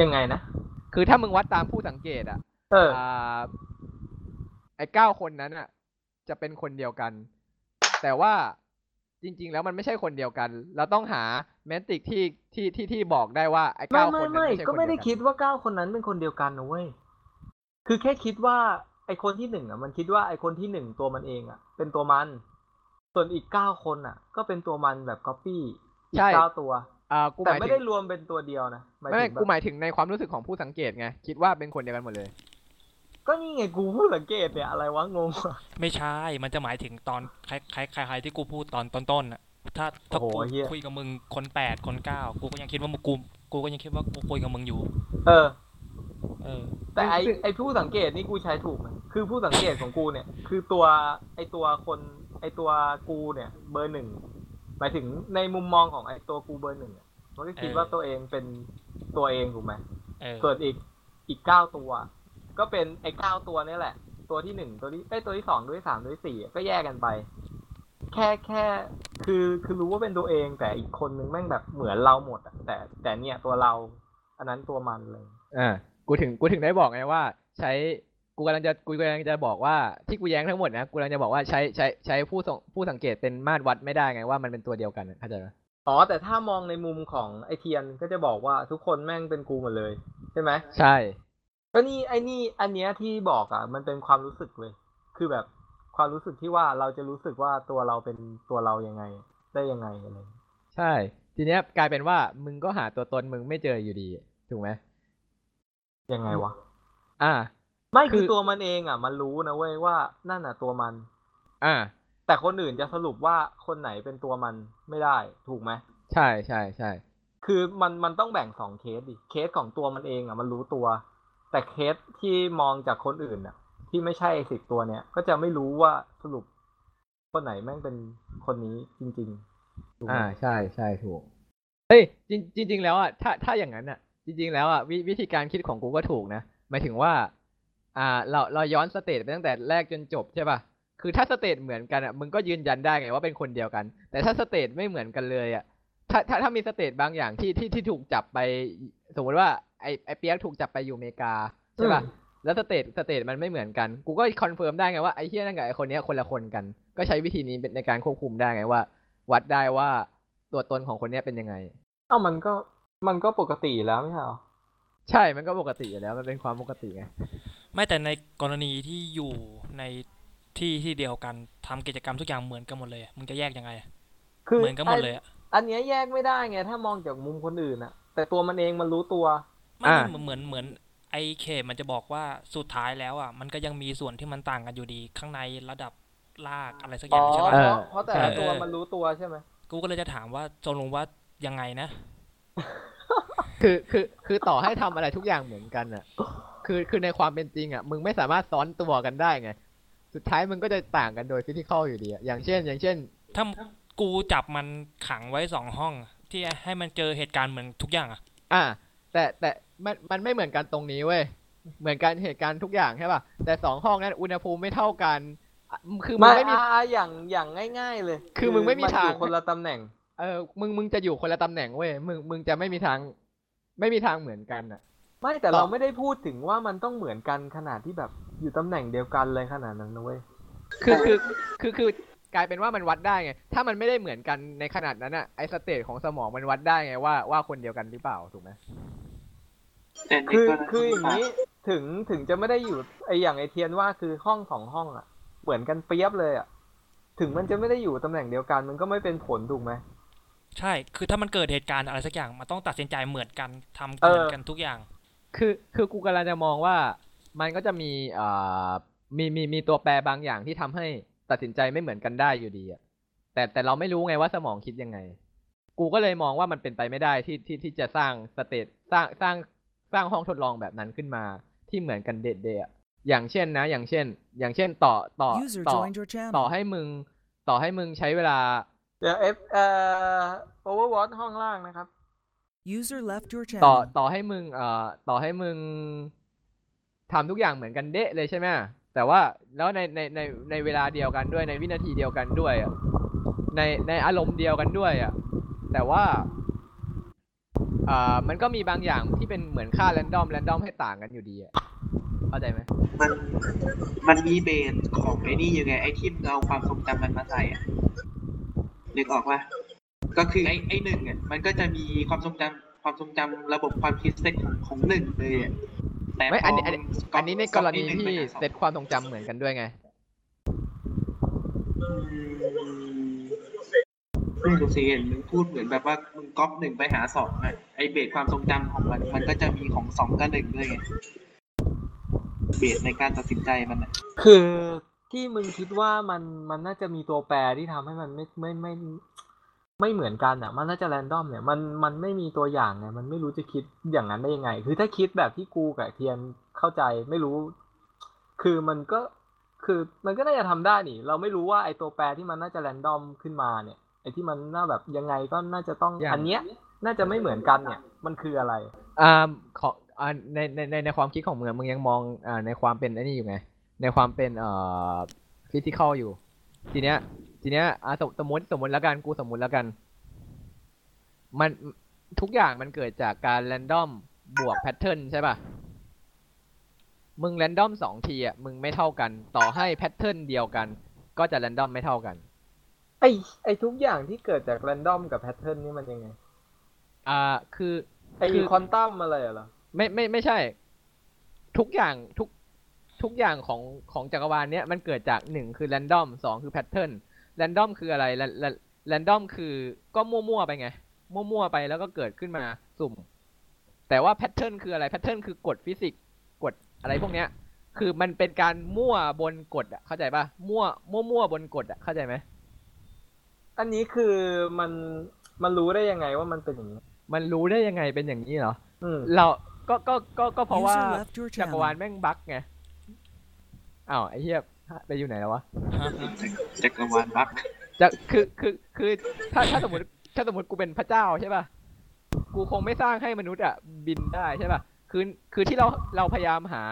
ยังไงนะ คือถ้ามึงวัดตามผู้สังเกตอะเอออ่าไอ้เก้าคนนั้นอะ จะเป็นคนเดียวกัน แต่ว่าจริง ๆ แล้วมันไม่ใช่คนเดียวกัน เราต้องหาแมนติกที่ที่ที่ที่บอกได้ว่าไอ้ไม่เก้าคไม่นนั้นไม่ไม่ใช่ก็คนไม่เดีได้ยวกันคิดว่าเก้าคนนั้นเป็นคนเดียวกันนะเว้ยคือแค่คิดว่าไอคนที่หนึ่งอะ มันคิดว่าไอคนที่หนึ่งตัวมันเองอะ เป็นตัวมัน ส่วนอีกเก้าคนอะ ก็เป็นตัวมันแบบก๊อปปี้อีกเก้าตัว อ่ากูหแต่มายไม่ถึได้งรวมเป็นตัวเดียวนะหมายไม่ถึไม่งแบกูบหมายถึงในความรู้สึกของผู้สังเกตไงคิดว่าเป็นคนเดียวกันหมดเลย ก็นี่ไงกูผู้สังเกตเนี่ยอะไรวะงงว่ะไม่ใช่ มันจะหมายถึงตอนใครใครใครใครที่กูพูดตอนต้นๆน่ะ ถ้าถ้าโอ้โหกูเหี้ย คุยกับมึงคนแปดคนเก้ากูก็ยังคิดว่ามึงกูกูก็ยังคิดว่ากูคุยกับมึงอยู่ เออ เออ แต่ไอซึ่ง ไอผู้สังเกตนี่กูใช้ถูกไหมคือผู้สังเกตของกูเนี่ย คือตัวไอตัวคนไอตัวกูเนี่ย เบอร์หนึ่งหมายถึงในมุมมองของไอตัวกูเบอร์หนึ่งอะ มันก็คิดเออว่าตัวเองเป็นตัวเองถูกไหมเออส่วนอีกอีกเก้าตัว ก็เป็นไอเก้าตัวนี่แหละ ตัวที่หนึ่งตัวที่ไอยตัวที่สองตัวที่สามตัวที่สี่อะก็แยกกันไป แค่แค่คือคือรู้ว่าเป็นตัวเองแต่อีกคนนึงแม่งแบบเหมือนเราหมดอะแต่แต่เนี่ยตัวเรา อันนั้นตัวมันเลยอ่ากูถึงกูถึงได้บอกไงว่า ใช้กูกำลังจะกูกำลังจะบอกว่าที่กูแย้งทั้งหมดนะกูกำลังจะบอกว่าใช้ใช้ใช้ผู้ส่งผู้สังเกตเป็นมาตรวัดไม่ได้ไงว่ามันเป็นตัวเดียวกันอะเข้าใจไหม อ๋อแต่ถ้ามองในมุมของไอเทียนก็จะบอกว่าทุกคนแม่งเป็นกูหมดเลย ใช่ไหมใช่ ก็นี่ไอนี่อันเนี้ยที่บอกอะ มันเป็นความรู้สึกเลย คือแบบความรู้สึกที่ว่าเราจะรู้สึกว่าตัวเราเป็นตัวเรายังไง ได้ยังไงอะไรอย่างเงี้ยใช่ ทีเนี้ยกลายเป็นว่ามึงก็หาตัวตนมึงไม่เจออยู่ดี ถูกไหมยังไงวะอ่า ไม่คืคืออตัวมันเองอะ มันรู้นะเว้ยว่านั่นอะตัวมัน อ่า แต่คนอื่นจะสรุปว่าคนไหนเป็นตัวมันไม่ได้ถูกไหมใช่ใช่ใช่คือมันมันต้องแบ่งสองเคสดิเคสของตัวมันเองอะมันรู้ตัว แต่เคสที่มองจากคนอื่นอะ ที่ไม่ใช่สิบตัวเนี้ยก็จะไม่รู้ว่าสรุปคนไหนแม่งเป็นคนนี้จริงๆถูกไหมอ่าใช่ใช่ถูกเฮ้ยจริงจริงๆแล้วอะถ้าถ้าอย่างนั้นอะ จริง ๆ แล้วอะวิวิธีการคิดของกูก็ถูกนะหมายถึงว่า อ่า เราเราย้อน state ไปตั้งแต่แรกจนจบใช่ป่ะ คือถ้า state เหมือนกันอะมึงก็ยืนยันได้ไงว่าเป็นคนเดียวกัน แต่ถ้า state ไม่เหมือนกันเลยอะถ้าถ้าถ้ามี state บางอย่างที่ที่ที่ถูกจับไป สมมติว่าไอไอเปียกถูกจับไปอยู่อเมริกาใช่ป่ะแล้ว state state มันไม่เหมือนกัน กูก็ confirm ได้ไงว่าไอ้เฮียนั่นกับไอ้คนเนี้ยคนละคนกัน ก็ใช้วิธีนี้เป็นในการควบคุมได้ไงว่า วัดได้ว่าตัวตนของคนเนี้ยเป็นยังไง เอ้ามันก็มันก็ปกติแล้วไม่ใช่เหรอใช่ มันก็ปกติอยู่แล้ว มันเป็นความปกติไง ไม่แต่ในกรณีที่อยู่ใน ที่ที่เดียวกันทำกิจกรรมทุกอย่างเหมือนกันหมดเลยอะมึงจะแยกยังไงอะคือเหมือนกันหมดเลยอะอันเนี้ยแยกไม่ได้ไงถ้ามองจากมุมคนอื่นอะแต่ตัวมันเองมันรู้ตัวไม่อ่าเหมือนเหมือนเหมือนไอเคมันจะบอกว่าสุดท้ายแล้วอะมันก็ยังมีส่วนที่มันต่างกันอยู่ดีข้างในระดับลากอะไรสักออ๋ย่าองใช่เพปะราะเพราะแต่ละเออตัวมันรู้ตัวใช่ไหมกูก็เลยจะถามว่าตกลงว่ายังไงนะคือคือคือต่อให้ทำอะไรทุกอย่างเหมือนกันอะ คือคือในความเป็นจริงอะ มึงไม่สามารถซ้อนตัวกันได้ไง สุดท้ายมึงก็จะต่างกันโดยฟิสิกอลอยู่ดีอะอย่างเช่น อย่างเช่น ถ้ากูจับมันขังไว้สองห้อง ที่ให้มันเจอเหตุการณ์เหมือนทุกอย่างอะอ่า แต่แต่มันมันไม่เหมือนกันตรงนี้เว้ยเหมือนกันเหตุการณ์ทุกอย่างใช่ป่ะแต่สองห้องนั้นอุณหภูมิไม่เท่ากันอะคือมึงไม่ไม่มีอ่าอย่างอย่างง่าย ๆ เลย คือมึงไม่มีทางอยู่คนละตำแหน่ง เออมึงมึงจะอยู่คนละตำแหน่งเว้ยมึงมึงจะไม่มีทาง ไม่มีทางเหมือนกันอะไม่แต่ต่อเราไม่ได้พูดถึงว่ามันต้องเหมือนกันขนาดที่แบบ อยู่ตำแหน่งเดียวกันเลยขนาดนั้นนะเว้ยคือคือคือคือกลายเป็นว่ามันวัดได้ไง ถ้ามันไม่ได้เหมือนกันในขนาดนั้นอะไอ state ของสมองมันวัดได้ไงว่าว่าคนเดียวกันหรือเปล่าถูกไหมแต่ในคือกรณีคืออย่างนี้ถึงถึงจะไม่ได้อยู่ไออย่างไอเทียนว่าคือห้องสองห้องอะเหมือนกันเปี๊ยบเลยอะถึงมันจะไม่ได้อยู่ตำแหน่งเดียวกัน มันก็ไม่เป็นผลถูกไหมใช่ คือถ้ามันเกิดเหตุการณ์อะไรสักอย่างมันต้องตัดสินใจเหมือนกันทำเออเหมือนกันทุกอย่าง คือคือกูกำลังจะมองว่า มันก็จะมีเอ่อมีมีมีตัวแปรบางอย่างที่ทำให้ตัดสินใจไม่เหมือนกันได้อยู่ดีอะแต่แต่เราไม่รู้ไงว่าสมองคิดยังไง กูก็เลยมองว่ามันเป็นไปไม่ได้ที่ที่ที่จะสร้างสเตตสร้างสร้างสร้างห้องทดลองแบบนั้นขึ้นมาที่เหมือนกันเด็ดเดะอย่างเช่นนะ อย่างเช่น อย่างเช่นต่อต่อ User ต่อ joined your ต่อ channel. ให้มึง ต่อให้มึงใช้เวลาเดี๋ยวเอฟเอ่อ Overwatch ห้องล่างนะครับ User left your ต่อ channel. ต่อให้มึงเอ่อต่อให้มึง ทำทุกอย่างเหมือนกันเดะเลยใช่ไหมแต่ว่าแล้วในในในในเวลาเดียวกันด้วยในวินาทีเดียวกันด้วยอะในในอารมณ์เดียวกันด้วยอะแต่ว่าอ่อมันก็มีบางอย่างที่เป็นเหมือนค่าแรนดอมแรนดอมให้ต่างกันอยู่ดีอะเข้าใจไหมมันมันมีเบสของไอ้นี่อยู่ไงไอ้ที่เราความทรงจำมันมาใส่อะนึกออกปะก็คือไอ้ไอ้หนึ่งอะมันก็จะมีความทรงจำความทรงจำระบบความคิดเซตของของหนึ่งเลยอะ แต่ไม่พอันนี้อันนี้มึงอันนี้ในกรณีก๊อปไอ้หที่งไปหาสองเซตความทรงจำเหมือนกันด้วยไง อืมไม่รู้สิเห็นมึงพูดเหมือนแบบว่ามึงก๊อปหนึ่งไปหาสองอะไอเบสความทรงจำของมัน มันก็จะมีของสองกับหนึ่งด้วยไงเบสในการตัดสินใจมันอะคือที่มึงคิดว่ามันมันน่าจะมีตัวแปรที่ทำให้มันไม่ไม่ไม่ ไม่เหมือนกันอะ มันน่าจะแรนดอมเนี่ยมันมันไม่มีตัวอย่างไงมันไม่รู้จะคิดอย่างนั้นได้ยังไง คือถ้าคิดแบบที่กูกับเทียนเข้าใจไม่รู้ คือมันก็คือมันก็น่าจะทำได้นี่ เราไม่รู้ว่าไอ้ตัวแปรที่มันน่าจะแรนดอมขึ้นมาเนี่ยไอ้ที่มันน่าแบบยังไงก็น่าจะต้องอย่างอันเนี้ย น่าจะไม่เหมือนกันเนี่ย มันคืออะไรอ่าของอ่าในในในในความคิดของมึงอะมึงยังมองอ่าในความเป็นไอ้นี่อยู่ไงในความเป็นเอ่อ physical อยู่ ทีเนี้ย ทีเนี้ยอ่าสมสมมติสมมติแล้วกันกูสมมติแล้วกัน มันทุกอย่างมันเกิดจากการ random บวก pattern ใช่ป่ะ มึง random สองทีอะมึงไม่เท่ากัน ต่อให้ pattern เดียวกัน ก็จะ random ไม่เท่ากัน ไอ้ไอ้ทุกอย่างที่เกิดจาก random กับ pattern นี่มันยังไง อ่าคือ ไอ้คือคอนตัมอะไรเหรอ ไม่ไม่ไม่ใช่ ทุกอย่างทุกทุกอย่างของของจักรวาลเนี้ยมันเกิดจากหนึ่งคือ random สองคือ pattern random คืออะไร random คือก็มั่วๆไปไง มั่วๆไปแล้วก็เกิดขึ้นมาสุ่ม แต่ว่า pattern คืออะไร pattern คือกฎฟิสิกส์กฎอะไรพวกเนี้ย คือมันเป็นการมั่วบนกฎอะเข้าใจปะมั่วมั่วมั่วบนกฎอะเข้าใจไหมอันนี้คือมันมันรู้ได้ยังไงว่ามันเป็นอย่างนี้ มันรู้ได้ยังไงเป็นอย่างนี้เหรออืมเราก็ก็ก็ก็เพราะว่า User left your จักรวาล channel. แม่ง bug ไงอ้าวไอ้เหี้ย ไปอยู่ไหนแล้ววะจักรวาล bug จะคือคือคือถ้าถ้าสมมติถ้าสมมติกูเป็นพระเจ้าใช่ป่ะกูคงไม่สร้างให้มนุษย์อะบินได้ใช่ป่ะคือคือที่เราเราพยายามหา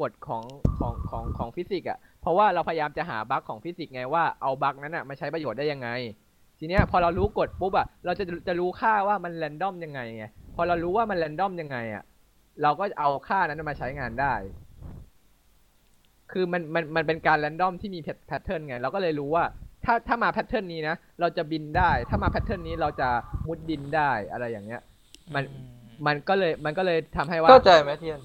กฎของของของของฟิสิกส์อะเพราะว่าเราพยายามจะหา bug ของฟิสิกส์ไงว่าเอา bug นั้นอะมาใช้ประโยชน์ได้ยังไง ทีเนี้ยพอเรารู้กฎปุ๊บอะเราจะจะรู้ค่าว่ามัน random ยังไงไงพอเรารู้ว่ามัน random ยังไงอะเราก็เอาค่านั้นมาใช้งานได้ คือมันมันมันเป็นการ random ที่มี pattern ไง เราก็เลยรู้ว่า ถ้าถ้ามา pattern นี้นะ เราจะบินได้ ถ้ามา pattern นี้เราจะมุดดินได้อะไรอย่างเงี้ย มันอืมันก็เลยมันก็เลยทำให้ว่าเข้าใจไหมเทียน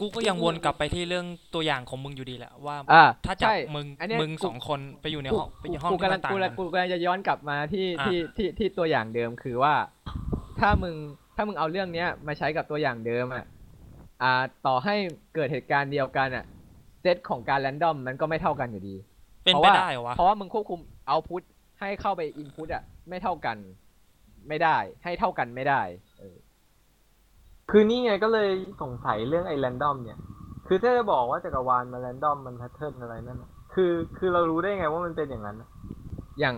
กูก็ยังวนกลับไปที่เรื่องตัวอย่างของมึงอยู่ดีแหละว่าอ่าถ้าจับใช่มึงอันเนี้ยมึงกูสองคนไปอยู่ในกูห้องไปอยู่ห้องกูที่กำลัมังนต่างกูกันกูกำลังจะย้อนกลับมาที่อะที่ที่ที่ตัวอย่างเดิมคือว่า ถ้ามึงถ้ามึงเอาเรื่องเนี้ยมาใช้กับตัวอย่างเดิมอะ อ่าต่อให้เกิดเหตุการณ์เดียวกันอะเซตของการแรนดอมมันก็ไม่เท่ากันอยู่ดี เป็นเพราะไปว่าได้เหรอวะ เพราะว่ามึงควบคุมเอาพุทให้เข้าไปอินพุตอะไม่เท่ากัน ไม่ได้ ให้เท่ากันไม่ได้เออคือนี่ไงก็เลยสงสัยเรื่องไอ้ random เนี่ย คือถ้าจะบอกว่าจักรวาลมัน random มัน pattern อะไรนั่นน่ะคือคือเรารู้ได้ไงว่ามันเป็นอย่างนั้นน่ะอย่าง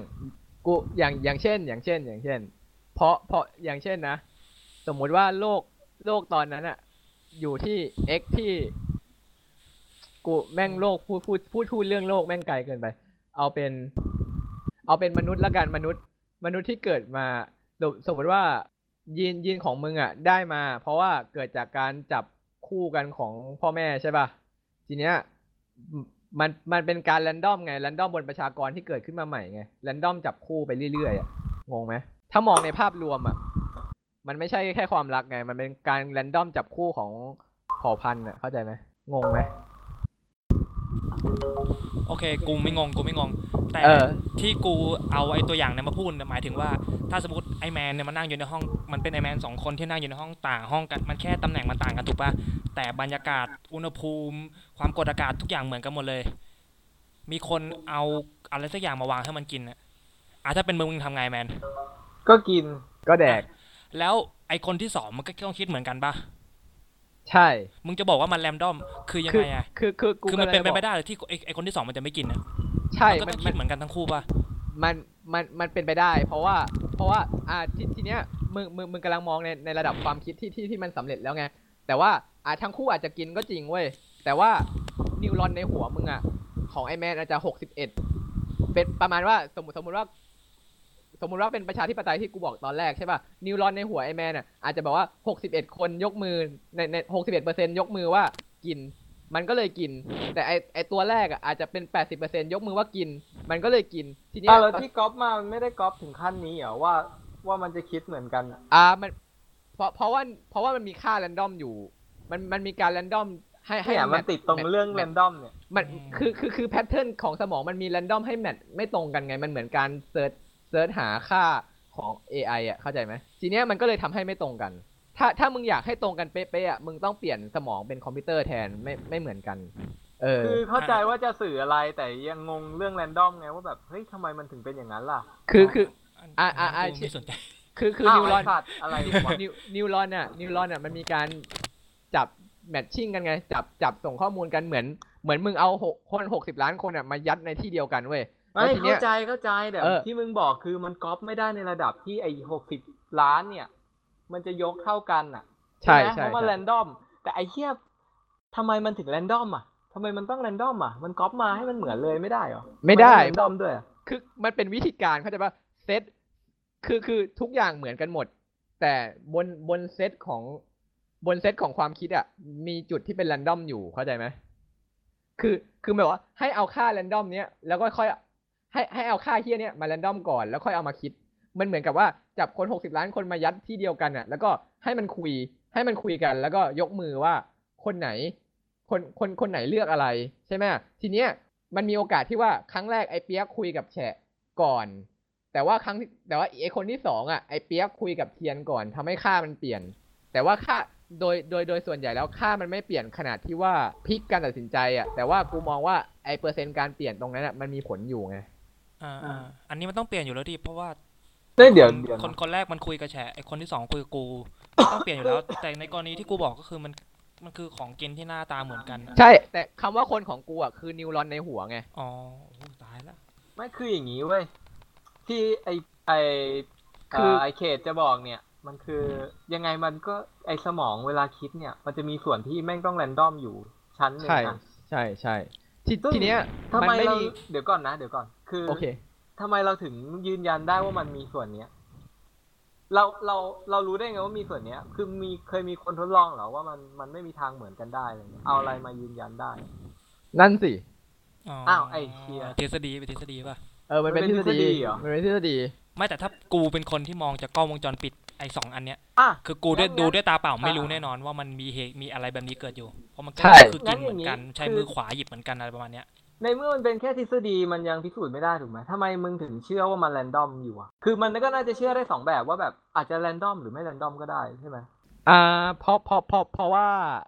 กูอย่างอย่างเช่น อย่างเช่น อย่างเช่น เพราะเพราะอย่างเช่นนะ สมมุติว่าโลกโลกตอนนั้นอะ อยู่ที่ x ที่กูแม่งโลกพูดพูดพูดพูดเรื่องโลกแม่งไกลเกินไป เอาเป็น เอาเป็นมนุษย์ละกันมนุษย์ มนุษย์ที่เกิดมาสมมติว่ายีนยีนของมึงอะได้มา เพราะว่าเกิดจากการจับคู่กันของพ่อแม่ใช่ป่ะทีเนี้ยมันมันเป็นการแรนดอมไงแรนดอมบนประชากรที่เกิดขึ้นมาใหม่ไงแรนดอมจับคู่ไปเรื่อยๆอะงงไหมถ้ามองในภาพรวมอะ มันไม่ใช่แค่ความรักไง มันเป็นการแรนดอมจับคู่ของเผ่าพันธุ์อะเข้าใจไหมงงไหม โอเค กูไม่งง กูไม่งง แต่เออ ที่กูเอาไอ้ตัวอย่างเนี่ยมาพูดเนี่ยหมายถึงว่า ถ้าสมมติไอ้แมนเนี่ยมันนั่งอยู่ในห้อง มันเป็นไอ้แมนสองคนที่นั่งอยู่ในห้องต่างห้องกัน มันแค่ตำแหน่งมันต่างกันถูกปะแต่บรรยากาศ อุณหภูมิ ความกดอากาศทุกอย่างเหมือนกันหมดเลย มีคนเอาอะไรสักอย่างมาวางให้มันกินอะอะถ้าเป็นมึงมึงทำไงแมน ก็กินก็แดก แล้วไอ้คนที่สองมันก็ต้องคิดเหมือนกันปะใช่ มึงจะบอกว่ามันแรมดอม คือยังคือไงอะคือคือกูคือมันเป็นไปกำลังจะไม่บอกได้เลยที่ไอ้ไอ้คนที่สองมันจะไม่กินอะใช่มันก็มัต้นองมัคินดเหมือนกันทั้งคู่ปะมันมันมันเป็นไปได้ เพราะว่า เพราะว่าอ่าทีทีเนี้ยมึงมึงมึงกำลังมองในในระดับความคิดที่ที่ที่มันสำเร็จแล้วไงแต่ว่าอ่าทั้งคู่อาจจะกินก็จริงเว้ยแต่ว่านิวรอนในหัวมึงอะของไอแมนอาจจะหกสิบเอ็ดเป็นประมาณว่าสมมติสมมติว่า สมมติว่าเป็นประชาธิปไตยที่กูบอกตอนแรกใช่ป่ะneuron ในหัวไอแมนอะอาจจะบอกว่าหกสิบเอ็ดคนยกมือในในหกสิบเอ็ดเปอร์เซ็นยกมือว่ากิน มันก็เลยกิน แต่ไอไอตัวแรกอะอาจจะเป็นแปดสิบเปอร์เซ็นยกมือว่ากิน มันก็เลยกินทีเนี้ยอะแล้วที่ก๊อปมามันไม่ได้ก๊อปถึงขั้นนี้เหรอว่าว่ามันจะคิดเหมือนกันอะอ่ามันเพราะเพราะว่าเพราะว่ามันมีค่า random อยู่ มันมันมีการ random ให้ให้เนี่ยมันติดตรงเรื่อง random เนี่ยมันคือคือคือ pattern ของสมองมันมี random ให้ match ไม่ตรงกันไงมันเหมือนการ search search หาค่าของ AI อะเข้าใจไหมทีเนี้ยมันก็เลยทำให้ไม่ตรงกัน ถ้าถ้ามึงอยากให้ตรงกันเป๊ะๆอะมึงต้องเปลี่ยนสมองเป็นคอมพิวเตอร์แทนไม่ไม่เหมือนกัน เออ คือเข้าใจว่าจะสื่ออะไรแต่ยังงงเรื่อง random ไงว่าแบบเฮ้ยทำไมมันถึงเป็นอย่างนั้นล่ะ คือคือนอะอะอะกูไม่สนใจคือคืออ้าว neuron ไอ้สัตว์อะไรวะนิว neuron อะ neuron อะมันมีการจับ matching กันไง จับจับส่งข้อมูลกันเหมือน เหมือนมึงเอาหกคนหกสิบล้านคนอะมายัดในที่เดียวกันเว้ย ไม่แล้วทีเนี้เข้ายใจเข้าใจแต่เออที่มึงบอกคือมันก๊อปไม่ได้ในระดับที่ไอ้หกสิบล้านเนี่ย มันจะยกเท่ากันอะ ใช่ไหมใช่เพราะมันใช่แรนดอม แต่ไอ้เทียบทำไมมันถึงแรนดอมอะทำไมมันต้องแรนดอมอะมันก๊อปมาให้มันเหมือนเลยไม่ได้เหรอไม่ได้แรนดอมด้วยอะคือมันเป็นวิธีการเข้าใจป่ะเซตคือคือทุกอย่างเหมือนกันหมด แต่บนบนเซตของบนเซตของความคิดอะมีจุดที่เป็นแรนดอมอยู่เข้าใจไหมคือคือหมายว่าให้เอาค่าแรนดอมเนี้ยแล้วก็ค่อย ให้ให้เอาค่าเฮี้ยเนี้ยมาแรนดอมก่อนแล้วค่อยเอามาคิด มันเหมือนกับว่าจับคนหกสิบล้านคนมายัดที่เดียวกันอะ แล้วก็ให้มันคุยให้มันคุยกัน แล้วก็ยกมือว่าคนไหน คนคนคนไหนเลือกอะไรใช่ไหมทีเนี้ยมันมีโอกาสที่ว่าครั้งแรกไอ้เปียกคุยกับแฉะก่อน แต่ว่าครั้งแต่ว่าไอ้คนที่สองอะไอ้เปียกคุยกับเทียนก่อนทำให้ค่ามันเปลี่ยน แต่ว่าค่าโดยโดยโดยส่วนใหญ่แล้วค่ามันไม่เปลี่ยนขนาดที่ว่าพลิกการตัดสินใจอะแต่ว่ากูมองว่าไอ้เปอร์เซ็นต์การเปลี่ยนตรงนั้นอะมันมีผลอยู่ไง อ่าอ่าอันนี้มันต้องเปลี่ยนอยู่แล้วดิเพราะว่าเฮ้ยเดี๋ยวคนเดี๋ยวคนนะคนแรกมันคุยกับแฉะไอคนที่สองคุยกับกูต้องเปลี่ยนอยู่แล้ว แต่ในกรณีที่กูบอกก็คือมันมันคือของกินที่หน้าตาเหมือนกันอะใช่ แต่คำว่าคนของกูอะคือนิวรอนในหัวไงอ๋อโอ้ตายละไม่คืออย่างนี้เว้ยที่ไอไอคือเไอเขตจะบอกเนี่ย มันคือยังไงมันก็ไอสมองเวลาคิดเนี่ย มันจะมีส่วนที่แม่งต้องแรนดอมอยู่ชั้นหนึ่งใช่อะใช่ใช่ทีซึ่งทีเนี้ยทำมันไมไม่เรามีเดี๋ยวก่อนนะ เดี๋ยวก่อน คือโอเคทำไมเราถึงยืนยันได้ว่ามันมีส่วนเนี้ย เราเราเรารู้ได้ไงว่ามีส่วนเนี้ย คือมีเคยมีคนทดลองเหรอว่ามันมันไม่มีทางเหมือนกันได้อะไรเงี้ยเอาอะไรมายืนยันได้ นั่นสิอ้าวไอ้เหี้ยทฤษฎีเป็นทฤษฎีป่ะเออมันเป็นมันทเป็ฤนษฎีทฤษฎีเหรอมันเป็นทฤษฎีไม่แต่ถ้ากูเป็นคนที่มองจากกล้องวงจรปิดไอสองอันเนี้ยอะคือกูด้วยงั้นดูด้วยตาเปล่าไม่รู้อ่าแน่นอนว่ามันมีเหตุมีอะไรแบบนี้เกิดอยู่ เพราะมันก็ใช่คือกินเหมือนกันงั้นอย่างนี้ใช้คือมือขวาหยิบเหมือนกันอะไรประมาณเนี้ย ในเมื่อมันเป็นแค่ทฤษฎีมันยังพิสูจน์ไม่ได้ถูกไหมทำไมมึงถึงเชื่อว่ามันแรนดอมอยู่อะ คือมันก็น่าจะเชื่อได้สองแบบว่าแบบอาจจะแรนดอมหรือไม่แรนดอมก็ได้ใช่ไหมอ่าเพราะเพราะเพราะเพราะว่า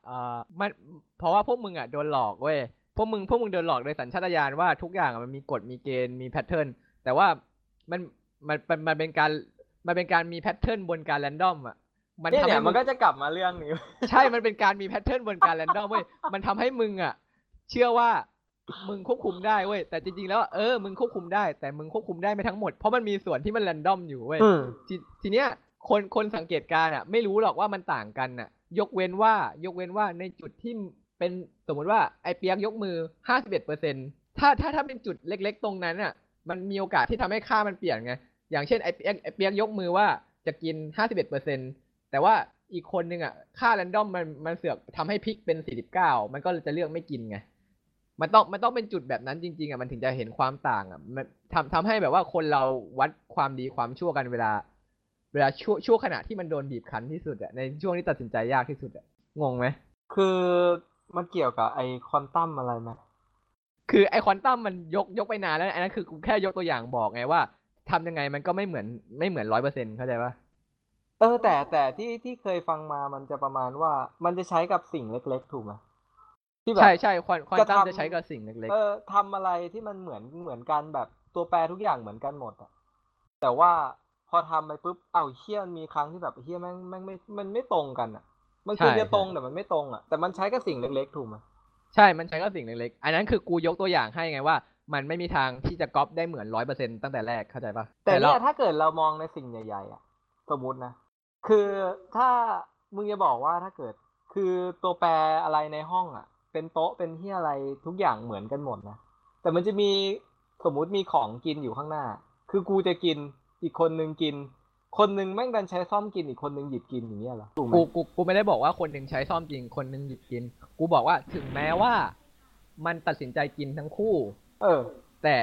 อ่ามันเพราะว่าพวกมึงอะโดนหลอกเว้ยพวกมึงพวกมึงโดนหลอกโดยสัญชาตญาณว่าทุกอย่างอะมันมีกฎมีเกณฑ์มี pattern แต่ว่ามันมันมันมันเป็นการมันเป็นการมี pattern บนการ random อะมันเนี่ยเนี่ยมึมันก็จะกลับมาเรื่องนี้ ใช่ มันเป็นการมี pattern บนการ random เว้ย มันทำให้มึงอะ เชื่อว่า มึงควบคุมได้เว้ยแต่จริงๆแล้วเออมึงควบคุมได้ แต่มึงควบคุมได้ไม่ทั้งหมดเพราะมันมีส่วนที่มัน random อยู่เว้ยอืมทีทีเนี้ยคนคนสังเกตการณ์อะ ไม่รู้หรอกว่ามันต่างกันอะ ยกเว้นว่ายกเว้นว่าในจุดที่เป็นสมมติว่าไอเปียกยกมือห้าสิบเอ็ดเปอร์เซ็นถ้าถ้าถ้าเป็นจุดเล็ก ๆ ตรงนั้นอะ มันมีโอกาสที่ทำให้ค่ามันเปลี่ยนไงอย่างเช่นไอเปียกไอเปียกยกมือว่าจะกินห้าสิบเอ็ดเปอร์เซ็นแต่ว่าอีกคนนึงอะค่าแรนดอมมันมันเสือกทำให้พลิกเป็นสี่สิบเก้ามันก็จะเลือกไม่กินไง มันต้องมันต้องเป็นจุดแบบนั้นจริง ๆอะมันถึงจะเห็นความต่างอะมันทำทำให้แบบว่าคนเราวัดความดีความชั่วกันเวลา เวลาช่วงช่วงขณะที่มันโดนบีบคั้นที่สุดอะในช่วงที่ตัดสินใจยากที่สุดอะงงไหมคือมันเกี่ยวกับไอควอนตัมอะไรไหมคือไอควอนตัมมันยกยกไปนานแล้วอันนั้นคือกูแค่ยกตัวอย่างบอกไงว่าทำยังไงมันก็ไม่เหมือนไม่เหมือนร้อยเปอร์เซ็นต์เข้าใจปะเออแต่แต่ที่ที่เคยฟังมามันจะประมาณว่ามันจะใช้กับสิ่งเล็ก ๆ ถูกไหม ที่แบบใช่ใช่ควอนควอนจะตัมทำจะใช้กับสิ่งเล็กเออทำอะไรที่มันเหมือนเหมือนกันแบบตัวแปรทุกอย่างเหมือนกันหมดอะแต่ว่าพอทำไปปุ๊บเอ้าเฮี้ยมันมีครั้งที่แบบเฮี้ยแม่งแม่งไม่มันไม่ตรงกันอะมันควรจะตรงแต่มันไม่ตรงอะแต่มันใช้กับสิ่งเล็ก ๆ ถูกไหมๆใช่ มันใช้กับสิ่งเล็กๆ อันนั้นคือกูยกตัวอย่างให้ไงว่า มันไม่มีทางที่จะก๊อปได้เหมือนร้อยเปอร์เซ็นต์ตั้งแต่แรกเข้าใจปะแต่เราเนี่ยถ้าเกิดเรามองในสิ่งใหญ่ๆอะสมมตินะ คือถ้ามึงจะบอกว่าถ้าเกิด คือตัวแปรอะไรในห้องอะ เป็นโต๊ะเป็นที่อะไรทุกอย่างเหมือนกันหมดนะแต่มันจะมีสมมุติมีของกินอยู่ข้างหน้า คือกูจะกินอีกคนนึงกิน คนนึงแม่งดันใช้ซ่อมกินอีกคนนึงหยิบกินอย่างเงี้ยเหรอถูกไหมกูกูกูไม่ได้บอกว่าคนหนึ่งใช้ซ่อมจริงคนหนึ่งหยิบกิน กูบอกว่าถึงแม้ว่า มันตัดสินใจกินทั้งคู่ เออ แต่